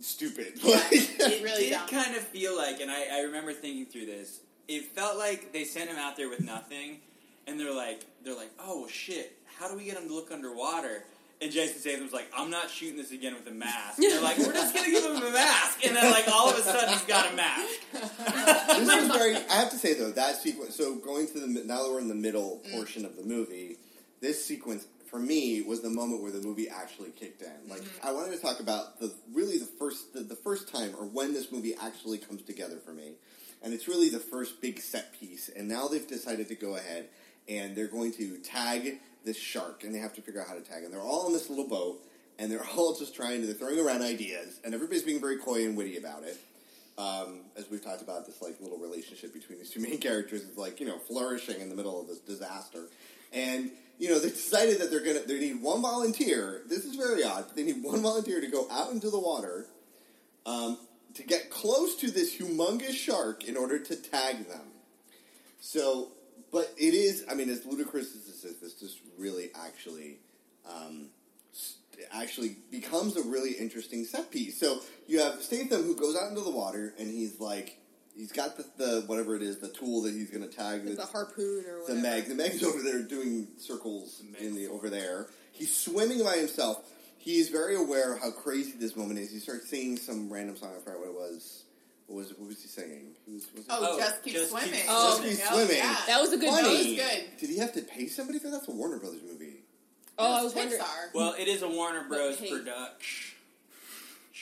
stupid. Yeah. Like- It really did dumb. kind of feel like, and I, I remember thinking through this. It felt like they sent him out there with nothing, and they're like, they're like, oh shit, how do we get him to look underwater? And Jason Statham's like, I'm not shooting this again with a mask. And they're like, we're just gonna give him a mask, and then like all of a sudden he's got a mask. this is very. I have to say though that sequence. So going to the now that we're in the middle Mm. portion of the movie, this sequence for me was the moment where the movie actually kicked in. Like Mm-hmm. I wanted to talk about the really the first the, the first time or when this movie actually comes together for me, and it's really the first big set piece. And now they've decided to go ahead and they're going to tag this shark, and they have to figure out how to tag. And they're all on this little boat, and they're all just trying to they're throwing around ideas, and everybody's being very coy and witty about it um, as we've talked about, this like little relationship between these two main characters is like you know flourishing in the middle of this disaster, and you know they decided that they're gonna they need one volunteer. This is very odd. They need one volunteer to go out into the water um, to get close to this humongous shark in order to tag them. So, but it is. I mean, as ludicrous as this is, this just really actually um, actually becomes a really interesting set piece. So you have Statham who goes out into the water and he's like, he's got the, the whatever it is, the tool that he's going to tag the the, harpoon or the whatever. Meg. The Meg's over there doing circles The in the over there. He's swimming by himself. He is very aware of how crazy this moment is. He starts singing some random song. I forgot what it was. What was what was he singing? He was, was it- Oh, Oh, just keep Just Keep swimming. Oh. Just Keep Swimming. yeah. That was a good That was movie. good. Did he have to pay somebody for that? That's a Warner Brothers movie. Oh, I It was wondering. Pixar. Well, it is a Warner Bros. hey. production.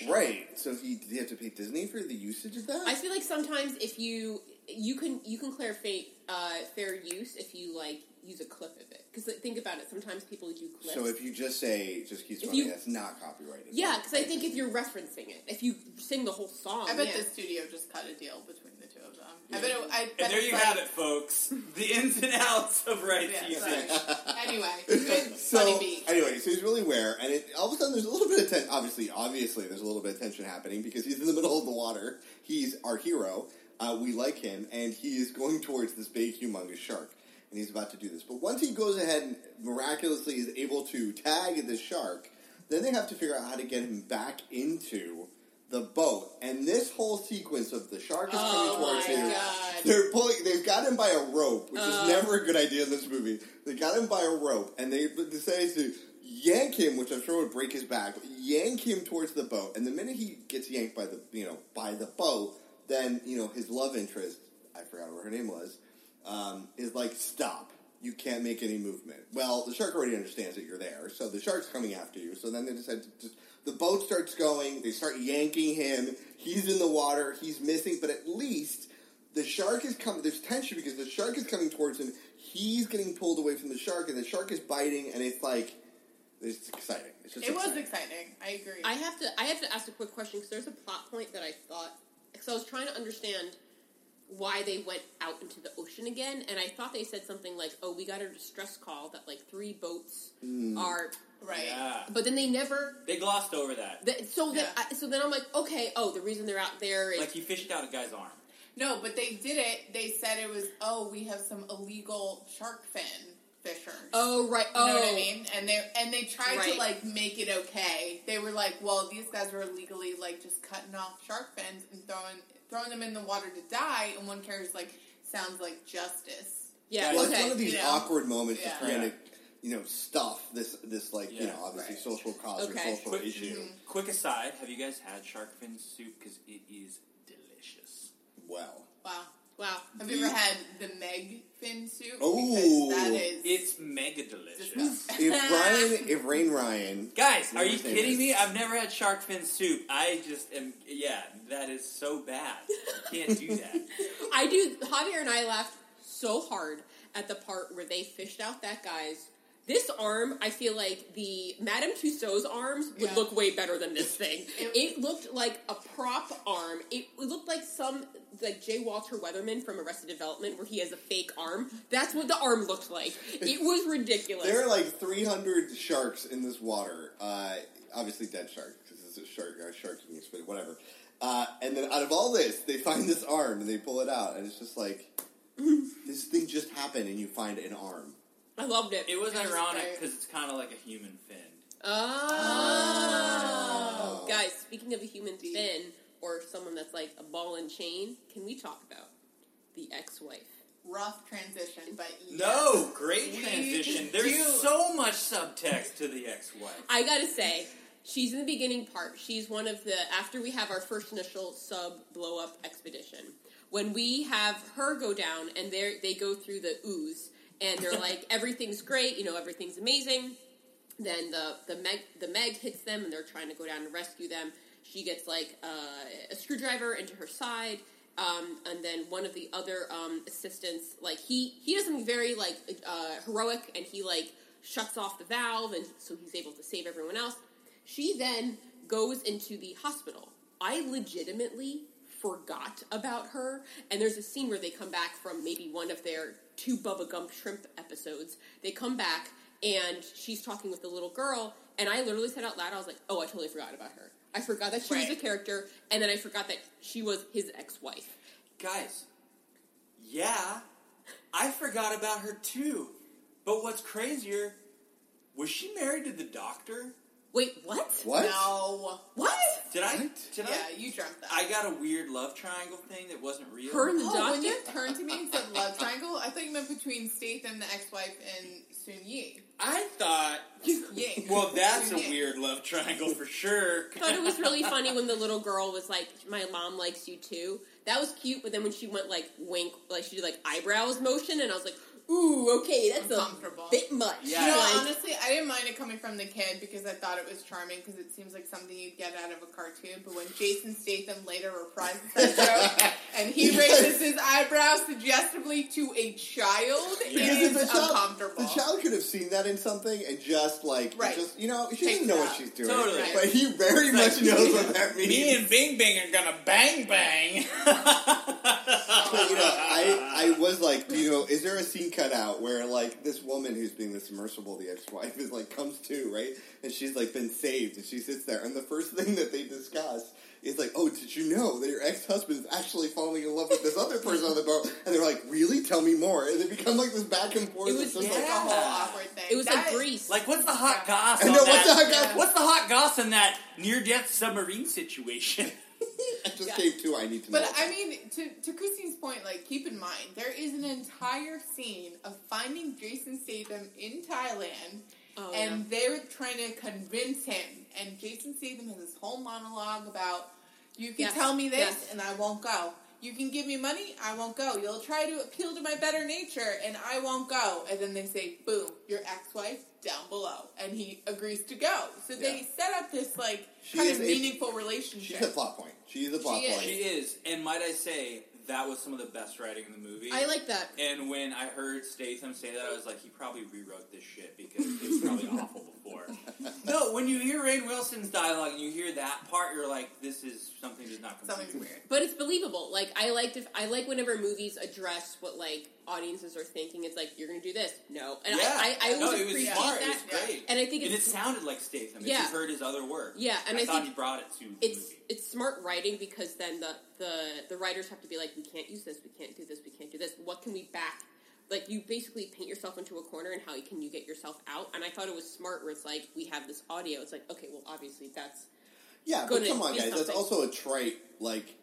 Right. So he did he have to pay Disney for the usage of that? I feel like sometimes if you you can you can clear fa- uh, fair use if you like use a clip of it because think about it. Sometimes people do clips. So if you just say just keep If swimming, you- that's not copyrighted. yeah, because I think if you're referencing it, if you sing the whole song, I bet yeah. the studio just cut a deal between the two of them. I bet. It, I bet And there you like- have it, folks. The ins and outs of rights Yeah, usage. anyway, So funny beat. anyway, so he's really aware, and it, all of a sudden there's a little bit of tension. Obviously, obviously, there's a little bit of tension happening because he's in the middle of the water. He's our hero. Uh, we like him, and he is going towards this big, humongous shark, and he's about to do this. But once he goes ahead and miraculously is able to tag the shark, then they have to figure out how to get him back into the boat. And this whole sequence of the shark is coming Oh towards my you. god! They're pulling. They've got him by a rope, which Uh. is never a good idea in this movie. They got him by a rope, and they decided to yank him, which I'm sure would break his back. But yank him towards the boat, and the minute he gets yanked by the you know by the boat, then you know his love interest, I forgot what her name was, um, is like stop. You can't make any movement. Well, the shark already understands that you're there, so the shark's coming after you. So then they decide to just the boat starts going. They start yanking him. He's in the water. He's missing, but at least the shark is coming. There's tension because the shark is coming towards him. He's getting pulled away from the shark, and the shark is biting, and it's like it's exciting. It's just It was exciting. exciting. I agree. I have to I have to ask a quick question because there's a plot point that I thought because I was trying to understand why they went out into the ocean again, and I thought they said something like, "Oh, we got a distress call that like three boats Hmm. are," right. Yeah. but then they never. They glossed over that. That, so then, Yeah. I, so then I'm like, okay, oh, the reason they're out there is Like he fished out a guy's arm. No, but they did it. They said it was. Oh, we have some illegal shark fin fishers. oh right, You oh, know what I oh. mean? And they and they tried Right. to like make it okay. They were like, well, these guys were illegally like just cutting off shark fins and throwing throwing them in the water to die. And one character's like, sounds like justice. yeah, Well, okay. it's one of these You know? awkward moments just Yeah. trying to, you know, stuff this this like you know obviously Right. social cause Okay. or social Quick, issue. Mm-hmm. quick aside: Have you guys had shark fin soup? Because it is delicious. Well, Wow. Wow. Have you ever had the Meg fin soup? Ooh. Because that is It's mega delicious. disgusting. If Ryan, if Rain Ryan, Guys, are you kidding this. me? I've never had shark fin soup. I just am. Yeah, that is so bad. You can't do that. I do. Javier and I laughed so hard at the part where they fished out that guy's. This arm, I feel like the Madame Tussauds arms would Yeah. look way better than this thing. It- It looked like a prop arm. It looked like some like J. Walter Weatherman from Arrested Development, where he has a fake arm. That's what the arm looked like. It was ridiculous. there are like 300 sharks in this water. Uh, obviously, dead sharks because it's a shark. Uh, shark eating spit, whatever. Uh, and then out of all this, they find this arm and they pull it out, and it's just like this thing just happened, and you find an arm. I loved it. It was It ironic because it's kind of like a human fin. Oh. Oh. Guys, speaking of a human fin or someone that's like a ball and chain, can we talk about the ex-wife? rough transition, but yes. No, great transition. There's do- so much subtext to the ex-wife. I gotta say, she's in the beginning part. She's one of the after we have our first initial sub blow up expedition. When we have her go down and they they go through the ooze and they're like everything's great, you know everything's amazing. Then the the Meg the Meg hits them and they're trying to go down and rescue them. She gets like uh, a screwdriver into her side. Um, and then one of the other um, assistants, like he he does something very like uh, heroic, and he like shuts off the valve, and so he's able to save everyone else. She then goes into the hospital. I legitimately forgot about her, and there's a scene where they come back from maybe one of their two Bubba Gump shrimp episodes. They come back, and she's talking with the little girl, and I literally said out loud, I was like, "Oh, I totally forgot about her." I forgot that she was a character, and then I forgot that she was his ex-wife. Guys, yeah, I forgot about her too. But what's crazier, was she married to the doctor? Wait, what? What? No. What? Did I? What? Did Yeah, I? you dreamt that. I got a weird love triangle thing that wasn't real. Her and the oh, doctor. when you turned to me and said love triangle, I thought you meant between Statham, the ex-wife, and Sun Yi. I thought. Ying. Well, that's a Ying. weird love triangle for sure. I thought it was really funny when the little girl was like, "My mom likes you too." That was cute, but then when she went like wink, like she did like eyebrows motion, and I was like, "Ooh, okay, that's a bit much." Yeah. You know, Like, honestly, I didn't mind it coming from the kid because I thought it was charming because it seems like something you'd get out of a cartoon. But when Jason Statham later reprises that joke and he raises his eyebrows suggestively to a child, Yeah. Because if is the child, uncomfortable. the child could have seen that in something and just like, Right. just you know, she Takes doesn't know what she's doing, Totally. but he very It's much like, knows what that means. Me and Bing Bing are gonna bang bang. But, you know, I, I was like, you know, is there a scene cut out where like this woman who's being the submersible, the ex-wife, is like comes to right, and she's like been saved, and she sits there, and the first thing that they discuss is like, oh, did you know that your ex-husband is actually falling in love with this other person on the boat? And they're like, really? Tell me more. And they become like this back and forth. It was- just It's like, like a whole awkward thing. it was like That- Grease. like, what's the hot Yeah. goss? I on know, that? what's the hot goss? What's the hot goss in that near-death submarine situation? I just gave two. I need to know. But I mean, to, to Christine's point, like, keep in mind, there is an entire scene of finding Jason Statham in Thailand, Oh, and they're trying to convince him. And Jason Statham has this whole monologue about, you can Yes, tell me this, yes. and I won't go. You can give me money, I won't go. You'll try to appeal to my better nature, and I won't go. And then they say, boom, your ex-wife down below. And he agrees to go. So they set up this, like, She kind is of a- meaningful relationship. She's a plot point. She is a plot She is. point. she is, and might I say, that was some of the best writing in the movie. I like that. And when I heard Statham say that, I was like, he probably rewrote this shit because it was probably awful before. No, when you hear Rainn Wilson's dialogue and you hear that part, you're like, this is something that's not Something's weird. But it's believable. Like I liked if I like whenever movies address what like audiences are thinking. It's like you're going to do this, no, and yeah, I I, I no, always it was appreciate smart. that. It was great, And I think and it it's sounded like Statham. If Yeah. you've heard his other work, Yeah, and I, I thought think he brought it to the it's movie. it's smart writing because then the, the the writers have to be like, we can't use this, we can't do this, we can't do this. What can we back? Like you basically paint yourself into a corner, and how can you get yourself out? And I thought it was smart, where it's like we have this audio. It's like okay, well obviously that's Yeah, but come on, do guys. That's also a trite Like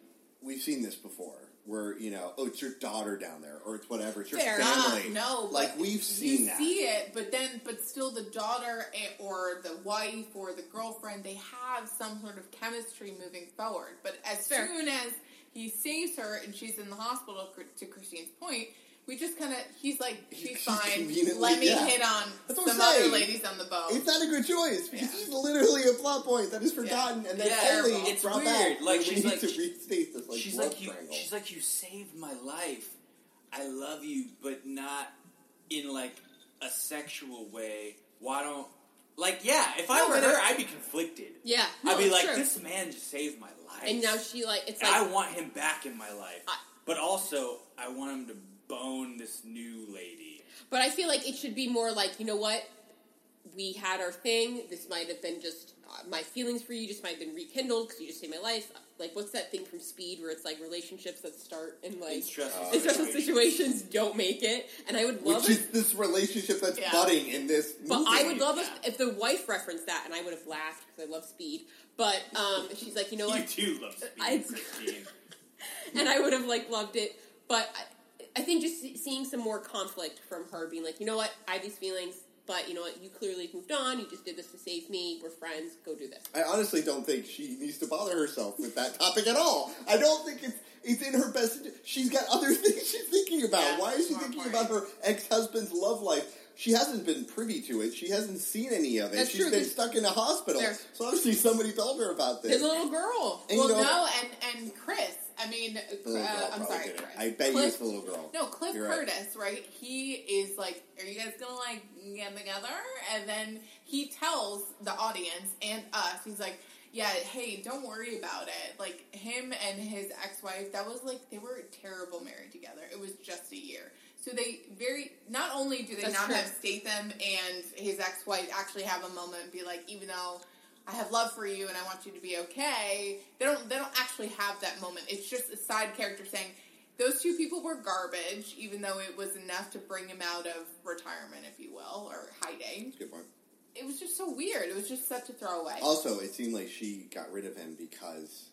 we've seen this before, where you know, oh, it's your daughter down there, or it's whatever. It's your Fair family. enough. No, like but we've seen you that. see it, but then, but still, the daughter or the wife or the girlfriend, they have some sort of chemistry moving forward. But as Fair. soon as he saves her, and she's in the hospital. To Christine's point, we just kind of he's like, she's She's fine. Let me yeah. hit on That's what I'm some other ladies on the boat. It's not a good choice because Yeah. it's literally a plot point that is forgotten and then Yeah, only it's brought weird. back. Like, when she's we need like- to restate this like she's love like you. triangle. She's like you saved my life. I love you, but not in like a sexual way. Why don't like yeah? If I No, were but her, I'd be conflicted. Yeah, I'd be like, true. this man just saved my life, And now she like it's like I want him back in my life. I- but also, I want him to bone this new lady. But I feel like it should be more like, you know what? We had our thing. This might have been just uh, my feelings for you. Just might have been rekindled because you just saved my life. Like, what's that thing from Speed where it's like relationships that start in like In stressful in stressful situations. situations don't make it. And I would love Which it. is this relationship that's Yeah. budding in this But movie. I would love if, Yeah. if the wife referenced that, and I would have laughed because I love Speed. But um, she's like, you know You what? do love speed, I- Christine. and I would have like loved it. But I, I think just seeing some more conflict from her, being like, you know what, I have these feelings, but you know what, you clearly moved on. You just did this to save me. We're friends. Go do this. I honestly don't think she needs to bother herself with that topic at all. I don't think it's it's in her best. She's got other things she's thinking about. Yeah, Why is she thinking important. about her ex husband's love life? She hasn't been privy to it. She hasn't seen any of it. That's She's true, been 'cause stuck in a hospital. there- So obviously somebody told her about this. There's a little girl. And well, you know- no, and and Chris. I mean, The uh, I'm probably sorry, did it. Chris. I bet you Cliff, it's the little girl. No, Cliff You're right. Curtis, right? He is like, are you guys gonna like get together? And then he tells the audience and us, he's like, yeah, hey, don't worry about it. Like him and his ex-wife, that was like they were terrible married together. It was just a year. So they very not only do they That's not true. have Statham and his ex-wife actually have a moment and be like, even though I have love for you and I want you to be okay. They don't they don't actually have that moment. It's just a side character saying those two people were garbage, even though it was enough to bring him out of retirement, if you will, or hiding. Good point. It was just so weird. It was just such a throwaway. Also, it seemed like she got rid of him because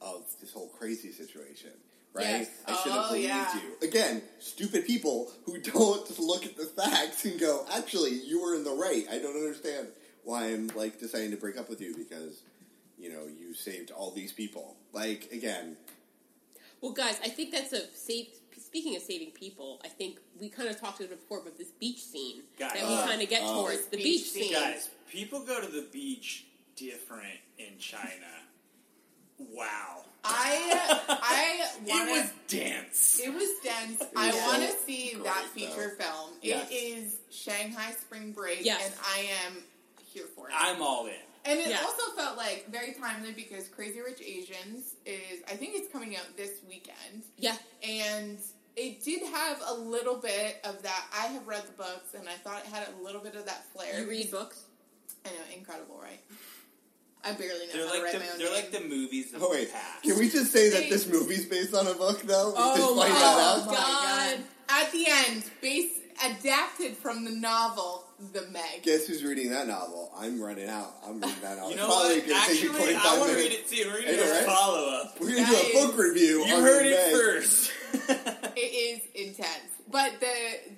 of this whole crazy situation. Right? Yes. I should have Oh, believed yeah. you. Again, stupid people who don't look at the facts and go, actually, you were in the right. I don't understand why I'm like deciding to break up with you because, you know, you saved all these people. Like, again, Well, guys, I think that's a save. Speaking of saving people, I think we kind of talked about it before, but this beach scene Guys. that we Uh, kind of get uh, towards the Beach beach scene. scene. Guys, people go to the beach different in China. Wow. I I It want was dense. It was dense. I was want to see great, that feature though. film. Yes. It is Shanghai Spring Break, Yes. and I am here for it. I'm all in. And it Yeah. also felt like very timely because Crazy Rich Asians is I think it's coming out this weekend. Yeah, And it did have a little bit of that. I have read the books and I thought it had a little bit of that flair. you read books. I know, incredible, right? I barely know They're how to like write the my own they're name. like the movies of oh the wait, past. can we just say that this movie's based on a book, though? Oh, oh, oh my Oh my God. god! At the end, based adapted from the novel The Meg. Guess who's reading that novel? I'm running out. I'm reading that novel. You know probably what? gonna take me Actually, I want to read it too. We're gonna know, do a right? follow up. We're gonna do a Guys, book review. You on heard the it Meg. first. It is intense, but the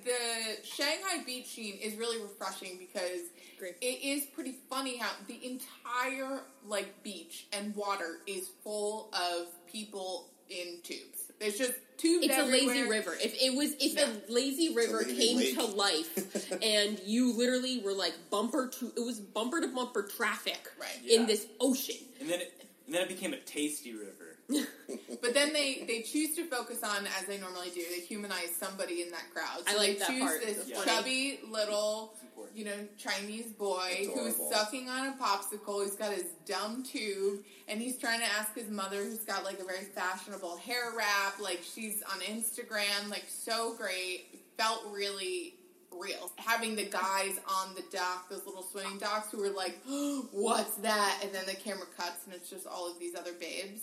the Shanghai beach scene is really refreshing because Great. it is pretty funny how the entire like beach and water is full of people in tubes. There's just tubes. It's a lazy river. If it was, if Yeah. a lazy river lazy came lake. to life, and you literally were like bumper to, it was bumper to bumper traffic Right. in this ocean. and then it, and then it became a tasty river. But then they, they choose to focus on, as they normally do, they humanize somebody in that crowd. I So like they that choose part. this It's chubby little, you know, Chinese boy who's sucking on a popsicle. He's got his dumb tube, and he's trying to ask his mother, who's got like a very fashionable hair wrap. Like she's on Instagram, like so great. Felt really real. Having the guys on the dock, those little swimming docks, who were like, "What's that?" And then the camera cuts, and it's just all of these other babes.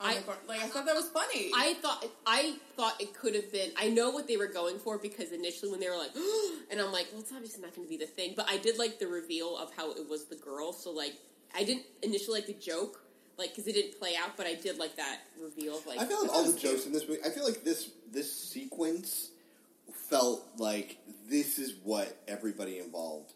Oh on I- like I thought that was funny. I thought I thought it could have been. I know what they were going for because initially when they were like, and I'm like, well, it's obviously not going to be the thing. But I did like the reveal of how it was the girl. So like, I didn't initially like the joke, like because it didn't play out. But I did like that reveal of like. I feel like all the was jokes in this movie. I feel like this this sequence felt like this is what everybody involved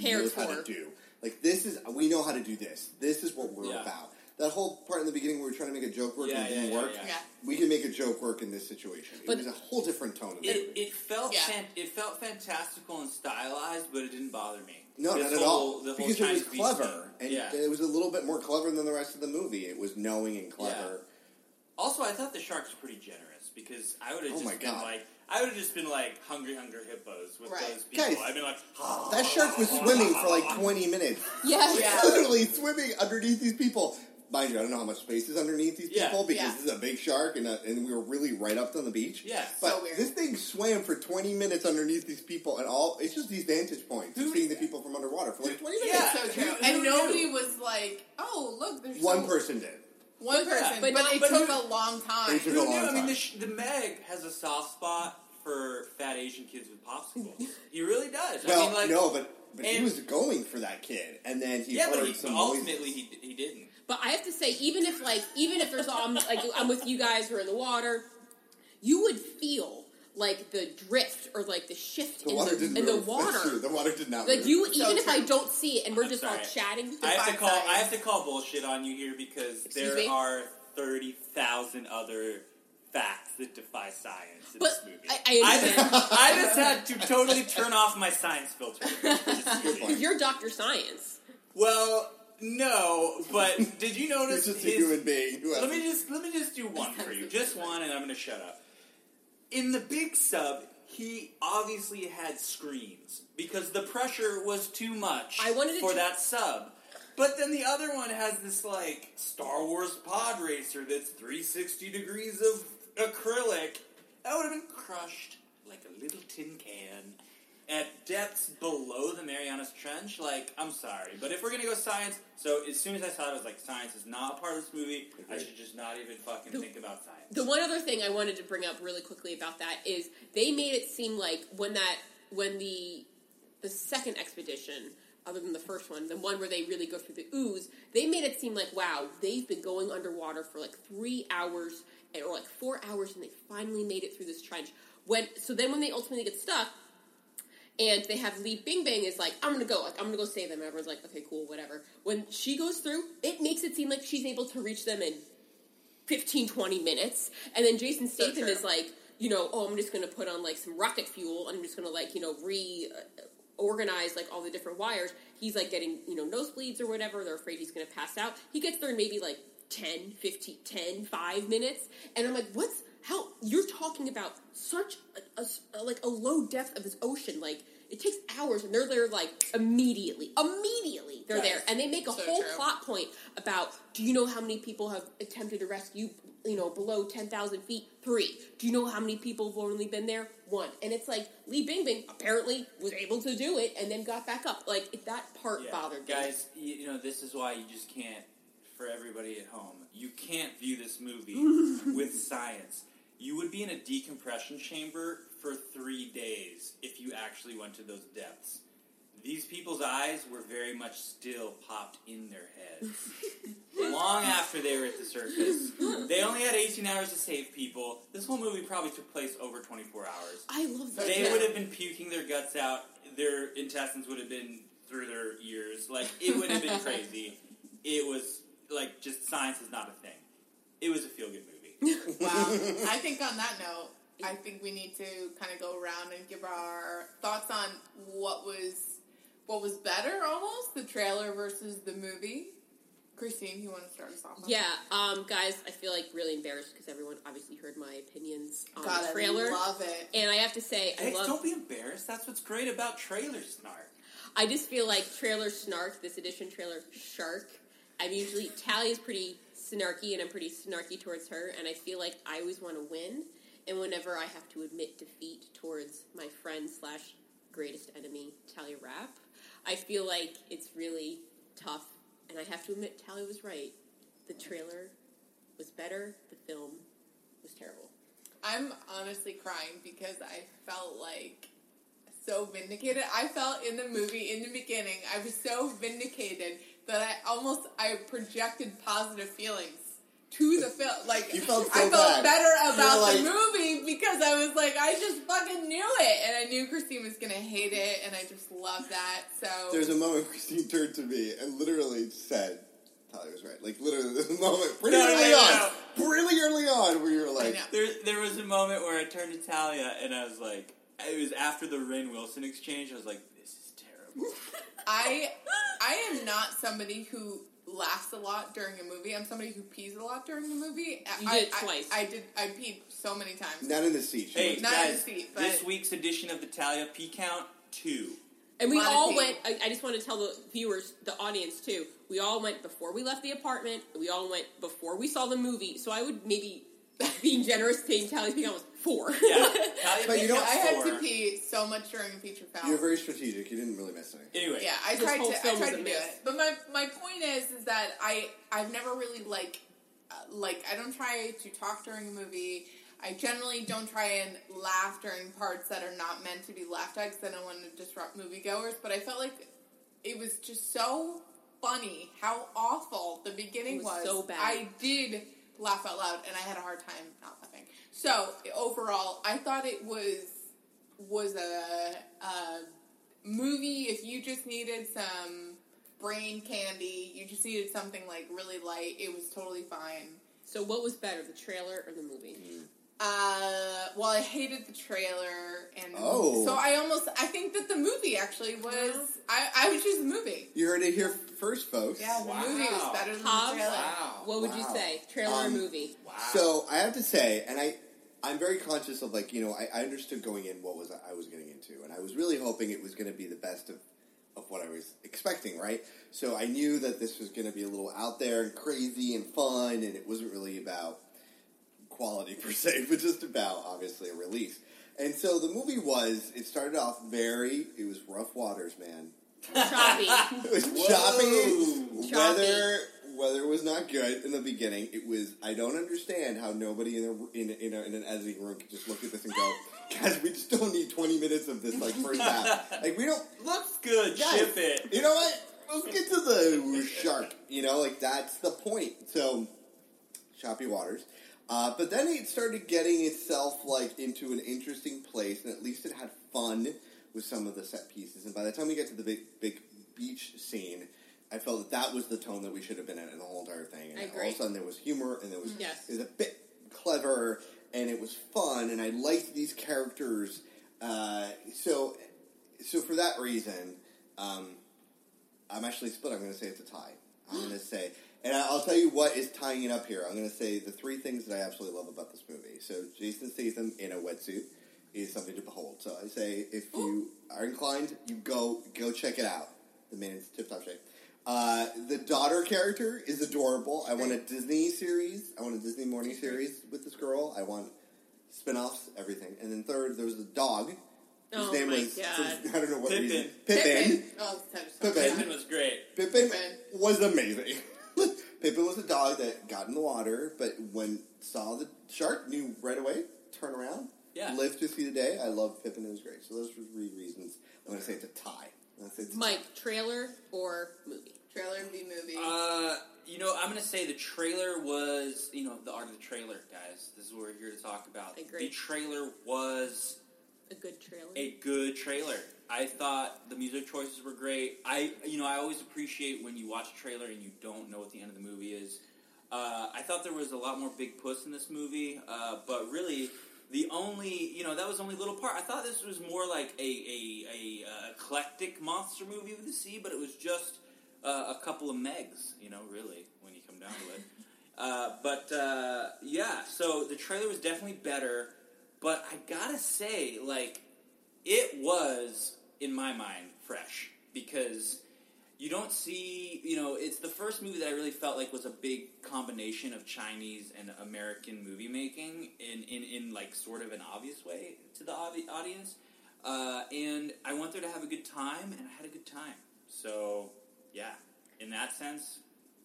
Cared knows how to do. Like this is we know how to do this. This is what we're Yeah. about. That whole part in the beginning where we were trying to make a joke work Yeah, and it didn't yeah, yeah, work. yeah. Yeah. We can make a joke work in this situation. But- it was a whole different tone. Of It, it felt Yeah. fan- it felt fantastical and stylized, but it didn't bother me. no, This not at all. the whole Because it was clever, and yeah. it was a little bit more clever than the rest of the movie. It was knowing and clever. Also, I thought the sharks were pretty generous because I would have Oh just my been God. like, I would have just been like hungry, hungry hippos with Right. those people. Guys, I'd been like, "Ah." That shark was swimming for like 20 minutes. Yeah. Yeah. Literally swimming underneath these people. Mind you, I don't know how much space is underneath these Yeah. people because Yeah. this is a big shark and, uh and we were really right up on the beach. Yeah. But So weird. this thing swam for 20 minutes underneath these people and all, it's just these vantage points of Who- seeing the people from underwater for like 20 minutes. Yeah. So true. Who- and who nobody knew? was like, "Oh, look, there's One so- person did. one yeah, person," but but, not- it but took who- a long time. It took Who a knew? long I mean, time. the, sh- the Meg has a soft spot for fat Asian kids with popsicles. he really does. Well, I mean, like, no, but, but he and- was going for that kid and then he yeah, heard but he, some ultimately noises. he, he didn't. But I have to say, even if like, even if there's all I'm, like I'm with you guys who are in the water, you would feel like the drift or like the shift The in water the didn't in the move. That's true. water. The water did not Like move. you, So even if I don't see it and we're I'm just all chatting, I have to call. science. I have to call bullshit on you here because Excuse there me? are thirty thousand other facts that defy science in but this movie. I, I I understand just, I just had to totally turn off my science filter. because you're Doctor Science. well, no, but did you You're notice just a human being who Let me just let me just do one for you, just one, and I'm going to shut up. In the big sub, he obviously had screens because the pressure was too much I wanted for t- that sub. But then the other one has this like Star Wars pod racer that's 360 degrees of acrylic. That would have been crushed like a little tin can at depths below the Marianas Trench. Like, I'm sorry, but if we're gonna go science, so as soon as I saw it, I was like, science is not a part of this movie. I should just not even fucking The- think about science. The one other thing I wanted to bring up really quickly about that is they made it seem like when that when the the second expedition, other than the first one, the one where they really go through the ooze, they made it seem like wow, they've been going underwater for like three hours eh, or like four hours, and they finally made it through this trench. When so then when they ultimately get stuck, and they have Lee Bing Bang is like, I'm gonna go, like, I'm gonna go save them. Everyone's like, okay, cool, whatever. When she goes through, it makes it seem like she's able to reach them in 15, 20 minutes. And then Jason So Statham true. is like, you know, oh, I'm just gonna put on like some rocket fuel. I'm just gonna like, you know, re uh, organize like all the different wires. He's like getting, you know, nosebleeds or whatever. They're afraid he's gonna pass out. He gets there in maybe like 10, 15, 10, 5 minutes. And I'm like, what's, how, you're talking about such a, a a- like a low depth of this ocean. Like, it takes hours and they're there like immediately. Immediately they're Yes. there. And they make a So whole true. plot point about do you know how many people have attempted to rescue you know below 10,000 feet? Three. Do you know how many people have only been there? One. And it's like Li Bingbing apparently was able to do it and then got back up. Like that part Yeah. bothered me. Guys, you know, this is why you just can't, for everybody at home, you can't view this movie with science. You would be in a decompression chamber for three days if you actually went to those depths. These people's eyes were very much still popped in their heads. Long after they were at the surface. They only had 18 hours to save people. This whole movie probably took place over 24 hours. I love that. They would have been puking their guts out. Their intestines would have been through their ears. Like it would have been crazy. It was like just science is not a thing. It was a feel good movie. Wow. I think on that note, I think we need to kind of go around and give our thoughts on what was what was better almost the trailer versus the movie. Christine, you want to start us off? on Yeah, um, guys, I feel like really embarrassed because everyone obviously heard my opinions on that? God, the I trailer. love it. and I have to say, I Hey, love. don't be embarrassed. That's what's great about trailer snark. I just feel like trailer snark, this edition trailer shark. I'm usually Tally is pretty snarky, and I'm pretty snarky towards her, and I feel like I always want to win. And whenever I have to admit defeat towards my friend slash greatest enemy, Talia Rap, I feel like it's really tough. And I have to admit, Talia was right. The trailer was better. The film was terrible. I'm honestly crying because I felt like so vindicated. I felt in the movie in the beginning, I was so vindicated that I almost I projected positive feelings to the film. Like You felt so I felt bad. better about were the movie because I was like, I just fucking knew it, and I knew Christine was gonna hate it, and I just love that. So There's a moment where Christine turned to me and literally said, Talia was right. Like literally, this moment pretty No, no, early no, on, no. really early on, where you were I like. There, there was a moment where I turned to Talia and I was like, it was after the Rainn Wilson exchange. I was like, this is terrible. I I am not somebody who laughs a lot during a movie. I'm somebody who pees a lot during a movie. You I, did it I- twice. I, did. I peed so many times. not in the seat. Hey, was- Not in the seat, but- this week's edition of the Talia Pee count two. And we all went. I, I just want to tell the viewers, the audience too. We all went before we left the apartment. We all went before we saw the movie. So I would maybe, being generous, saying Tally's Peak was four. Yeah, Talia But you know- I had four. to pee so much during a feature film. You're very strategic. You didn't really miss anything. Anyway, Yeah, I tried to. I tried to do miss. it, but my my point is, is that I I've never really like uh, like I don't try to talk during a movie. I generally don't try and laugh during parts that are not meant to be laughed at because I don't want to disrupt moviegoers. But I felt like it was just so funny how awful the beginning It was so bad. I did laugh out loud, and I had a hard time not laughing. So overall, I thought it was was a, a movie. If you just needed some brain candy, you just needed something like really light. It was totally fine. So what was better, the trailer or the movie? Hmm. Uh, well, I hated the trailer, and Oh. so I almost I think that the movie actually was I I would choose the movie. You heard it here first, folks. Yeah, the Wow. movie was better than Hobbs? the trailer. wow. What would you say, trailer or Um, movie? Wow. So I have to say, and I, I'm very conscious of like you know I, I understood going in what was I was getting into, and I was really hoping it was going to be the best of of what I was expecting, right? So I knew that this was going to be a little out there and crazy and fun, and it wasn't really about quality per se, but just about obviously a release. And so the movie was. It started off very. It was rough waters, man. Choppy. It was Whoa. choppy. Choppy. Weather weather was not good in the beginning. It was. I don't understand how nobody in a, in a, in, a, in an editing room could just look at this and go, "Guys, we just don't need twenty minutes of this like first half. Like we don't. Looks good. Guys, Ship it. You know what? Let's get to the shark. You know, like that's the point. So choppy waters. Uh, but then it started getting itself like into an interesting place, and at least it had fun with some of the set pieces. And by the time we get to the big big beach scene, I felt that that was the tone that we should have been in in the whole entire thing. And all of a sudden, there was humor, and there was Yes. it was a bit clever, and it was fun, and I liked these characters. Uh, so, so for that reason, um, I'm actually split. I'm going to say it's a tie. I'm going to say, and I- I'll tell you what is tying it up here. I'm going to say the three things that I absolutely love about this movie. So Jason Statham in a wetsuit is something to behold. So I say, if you are inclined, you go go check it out. The man is tip top shape. Uh, the daughter character is adorable. I want a Disney series. I want a Disney morning series with this girl. I want spin-offs, everything. And then third, there was the dog. His Oh name my was God. for- I don't know what Pippin. reason. Pippin. Oh, it's kind of Pippin. Pippin was great. Pippin Pippin. was amazing. Pippin was a dog that got in the water, but when saw the shark, knew right away, turn around, Yeah. lived to see the day. I love Pippin; it was great. So those were three reasons. I'm going to say it's a tie. I'm say it's a Mike, trailer or movie? Trailer v movie. Uh, you know, I'm gonna say the trailer was, you know, the art of the trailer, guys. This is what we're here to talk about. I agree. The trailer was A good trailer. a good trailer. I thought the music choices were great. I, you know, I always appreciate when you watch a trailer and you don't know what the end of the movie is. Uh, I thought there was a lot more big puss in this movie, uh, but really, the only, you know, that was only a little part. I thought this was more like a, a, a uh, eclectic monster movie with the sea, but it was just uh, a couple of Megs, you know, really, when you come down to it. Uh, but uh, yeah, so the trailer was definitely better. But I gotta say, like, it was in my mind fresh because you don't see, you know, it's the first movie that I really felt like was a big combination of Chinese and American movie making in in, in like sort of an obvious way to the audi- audience. Uh, and I went there to have a good time, and I had a good time. So yeah, in that sense,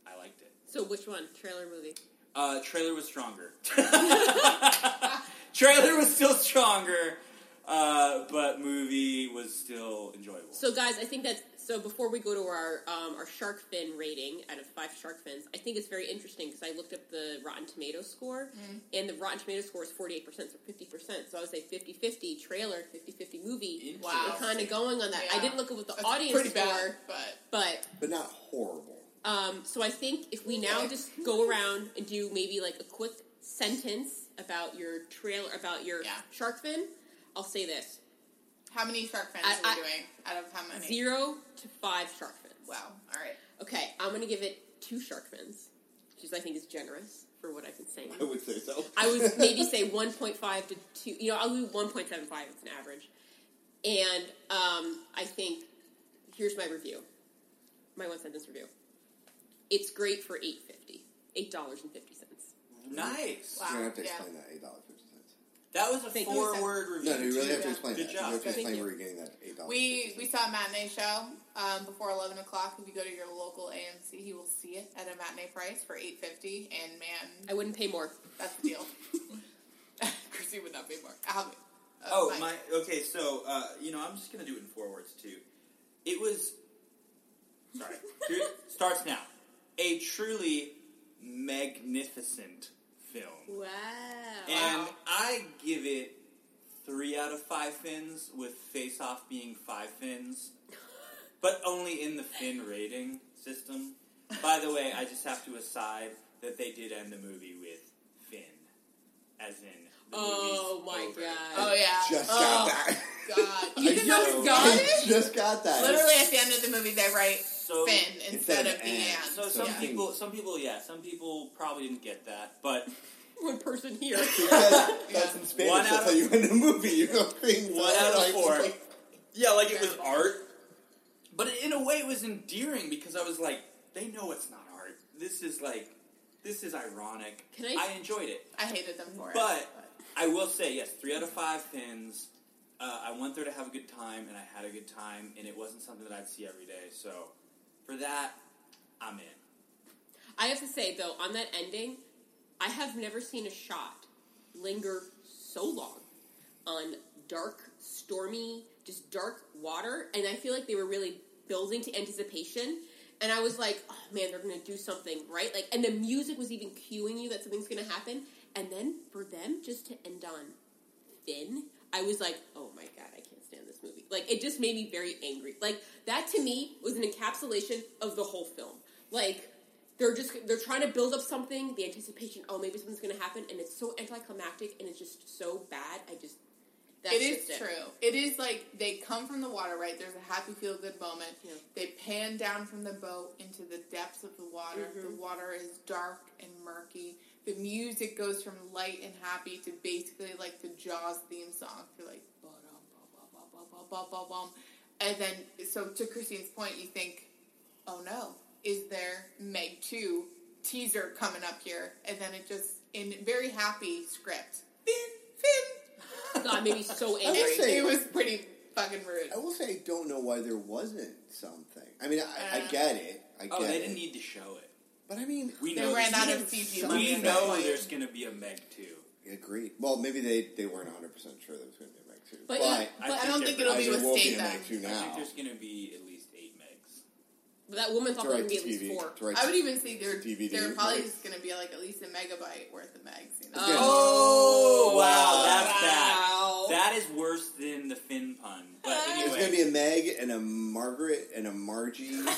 I liked it. So which one? Trailer, movie? Uh, trailer was stronger. trailer was still stronger, uh, but movie was still enjoyable. So guys, I think that so. Before we go to our um, our shark fin rating out of five shark fins, I think it's very interesting because I looked up the Rotten Tomato score, and the Rotten Tomato score is forty eight percent, so fifty percent. So I would say 50-50 trailer, 50-50 movie. Wow. We're kind of going on that. I didn't look at what the That's audience pretty score, bad, but but but not horrible. Um, so I think if we now just go around and do maybe like a quick sentence about your trailer, about your Yeah. shark fin, I'll say this: How many shark fins I- are we I- doing out of how many? zero to five shark fins. Wow. All right. Okay, I'm gonna give it two shark fins, which is I think is generous for what I've been saying. I would say so. I would maybe say 1.5 to 2. You know, I'll do 1.75. It's an average. And um, I think here's my review, my one sentence review. It's great for 8.50, eight dollars and fifty cents. Nice. Wow. You're gonna have to yeah. explain that eight dollars fifty cents. That was a Thank you. four-word review. No, no, you really have to explain Good that. job. You have to Thank explain you. where you're getting that eight dollars. We we saw a matinee show um, before eleven o'clock. If you go to your local AMC, you will see it at a matinee price for eight fifty. And man, I wouldn't pay more. that's the deal. Chrissy would not pay more. I'll be- uh, Oh Mike. my. Okay, so uh, you know, I'm just gonna do it in four words too. It was. Sorry. Here starts now. A truly magnificent film, Wow. and Wow. I give it three out of five fins, with Face Off being five fins, but only in the fin rating system. By the way, I just have to aside that they did end the movie with Finn, as in. The Oh my over. God. Oh yeah. just oh, got that. God. You just- know got I it? just got that. Literally at the end of the movie, they write So- Fin instead, Instead of of the and. and. So some Yeah. people, some people, yeah, some people probably didn't get that, but One person here. Because that's in Spanish. One That's out how of- you end a movie. You go things. One out of four. like- yeah, like it was art. But in a way, it was endearing because I was like, they know it's not art. This is like, this is ironic. Can I- I enjoyed it, I hated them for it. but I will say yes, three out of five pins. Uh, I went there to have a good time, and I had a good time, and it wasn't something that I'd see every day. So, for that, I'm in. I have to say though, on that ending, I have never seen a shot linger so long on dark, stormy, just dark water, and I feel like they were really building to anticipation. And I was like, oh man, they're gonna do something, right? Like, and the music was even cueing you that something's gonna happen. And then for them just to end on Fin, I was like, oh my god, I can't stand this movie. Like, it just made me very angry. Like, that to me was an encapsulation of the whole film. Like, they're just they're trying to build up something, the anticipation. Oh, maybe something's going to happen, and it's so anticlimactic, and it's just so bad. I just that's it is just true. It is like they come from the water, right? There's a happy, feel good moment. Yeah. They pan down from the boat into the depths of the water. Mm-hmm. The water is dark and murky. The music goes from light and happy to basically like the Jaws theme song. You're like, ba-dum, ba-ba-ba-ba-ba-ba-bum. and then so to Christine's point, you think, oh no, is there Meg two teaser coming up here? And then it just in very happy script, Fin, Fin. God made me so I angry. say- it was pretty fucking rude. I will say I don't know why there wasn't something. I mean, I, I Uh, get it. I get Oh, they it. didn't need to show it. But I mean, We They know ran out of CG We know there's going to be a Meg too. agreed. Well, maybe they, they weren't 100 percent sure there was going to be a Meg two. But But, it- I don't think it'll be with will be a Statham. Meg two I think there's going to be at least eight Megs. But that woman thought To there would be at the least TV. four. to I would even say there, DVD, there probably right. is going to be like at least a megabyte worth of megs. You know? Oh, yeah. Oh, wow, that's Wow. bad. That is worse than the fin pun. But There's going to be a Meg and a Margaret and a Margie. on, on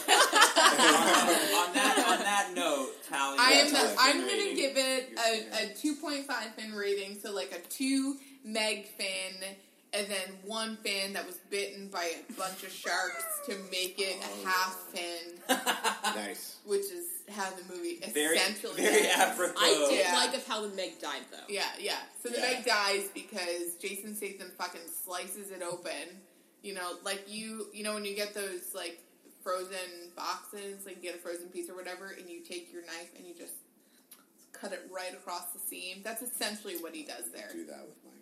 that on that note, Tally. I am. The, I'm going to give it a, a 2.5 fin rating, so like a two meg fin, and then one fin that was bitten by a bunch of sharks to make it a half oh. fin, nice. which is how the movie very essentially very ends. apropos. I did Yeah. like of how the Meg died though. Yeah, yeah. So the Yeah. Meg dies because Jason Statham fucking slices it open. You know, like you, you know, when you get those like frozen boxes, like you get a frozen piece or whatever, and you take your knife and you just cut it right across the seam. That's essentially what he does there. Do that with my pizza.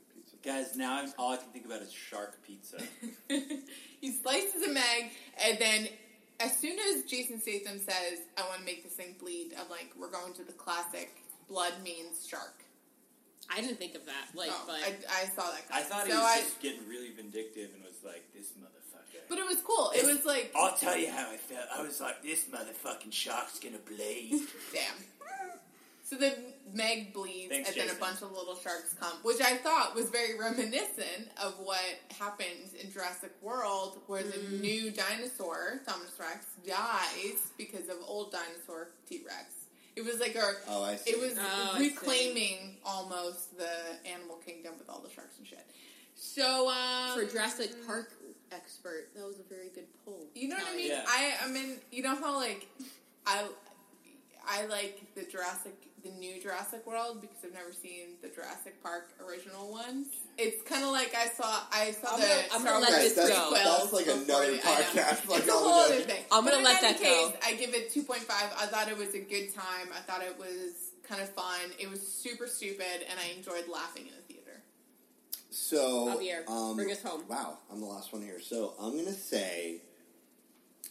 Guys, now I'm, all I can think about is shark pizza. he slices a Meg, and then as soon as Jason Statham says, "I want to make this thing bleed," I'm like, "We're going to the classic blood means shark." I didn't think of that. Like, Oh, but I, I saw that. I coming. thought he so was I, just getting really vindictive and was like, "This motherfucker." but it was cool. It was like, I'll tell you how I felt. I was like, "This motherfucking shark's gonna bleed." damn. So then Meg bleeds, Thanks, and then a bunch of little sharks come, which I thought was very reminiscent of what happened in Jurassic World, where the Mm. new dinosaur, Thomas Rex, dies because of old dinosaur T Rex. It was like a. Oh, I see. It was Oh, reclaiming almost the animal kingdom with all the sharks and shit. So, um, For Jurassic Park expert, that was a very good pull. You know what I mean? Yeah. I I mean, you know how like I I like the Jurassic the new Jurassic World because I've never seen the Jurassic Park original ones. It's kind of like I saw I saw I'm the gonna- I'm Star gonna let this that's, go. that's like another the- podcast. Like It's a whole other thing. I'm gonna in let any that case, go. I give it two point five. I thought it was a good time. I thought it was kind of fun. It was super stupid, and I enjoyed laughing in the theater. So, um, bring us home. Wow, I'm the last one here. So I'm gonna say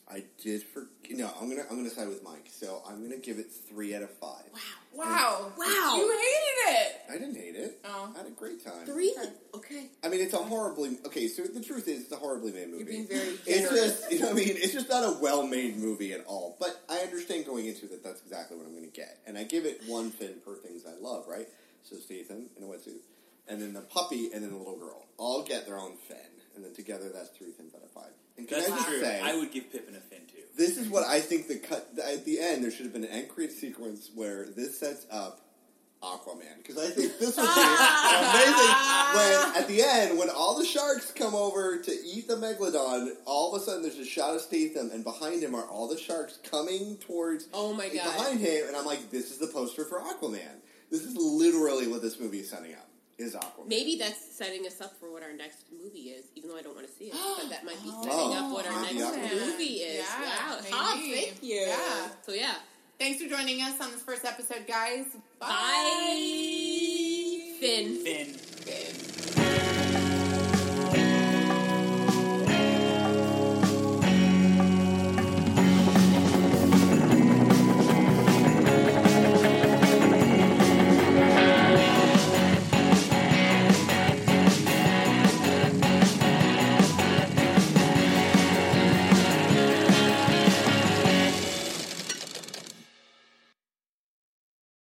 I did for no. I'm gonna I'm gonna side with Mike. So I'm gonna give it three out of five. Wow! Wow. wow! You hated it. I didn't hate it. Oh. I had a great time. Three? Okay. I mean, it's a horribly okay. So the truth is, it's a horribly made movie. You're being very It's generous. just, you know, what I mean, it's just not a well-made movie at all. But I understand going into that that's exactly what I'm going to get, and I give it one fin per things I love, right? So Statham in a wetsuit, and then the puppy, and then the little girl, all get their own fin, and then together that's three fins out of five. And can That's I just true. say, I would give Pippin a fin too. this is what I think the cut at the end. There should have been an end credit sequence where this sets up Aquaman because I think this would be amazing. When at the end, when all the sharks come over to eat the megalodon, all of a sudden there's a shot of Statham, and behind him are all the sharks coming towards. Oh my God. Behind him, and I'm like, this is the poster for Aquaman. This is literally what this movie is setting up. Is Aquaman? Maybe that's setting us up for what our next movie is, even though I don't want to see it. But that might be setting Oh, up what our next Aquaman. movie is. Yeah, wow. maybe. Hob, thank you. Yeah. So yeah. Thanks for joining us on this first episode, guys. Bye. Finn. Fin. Bye.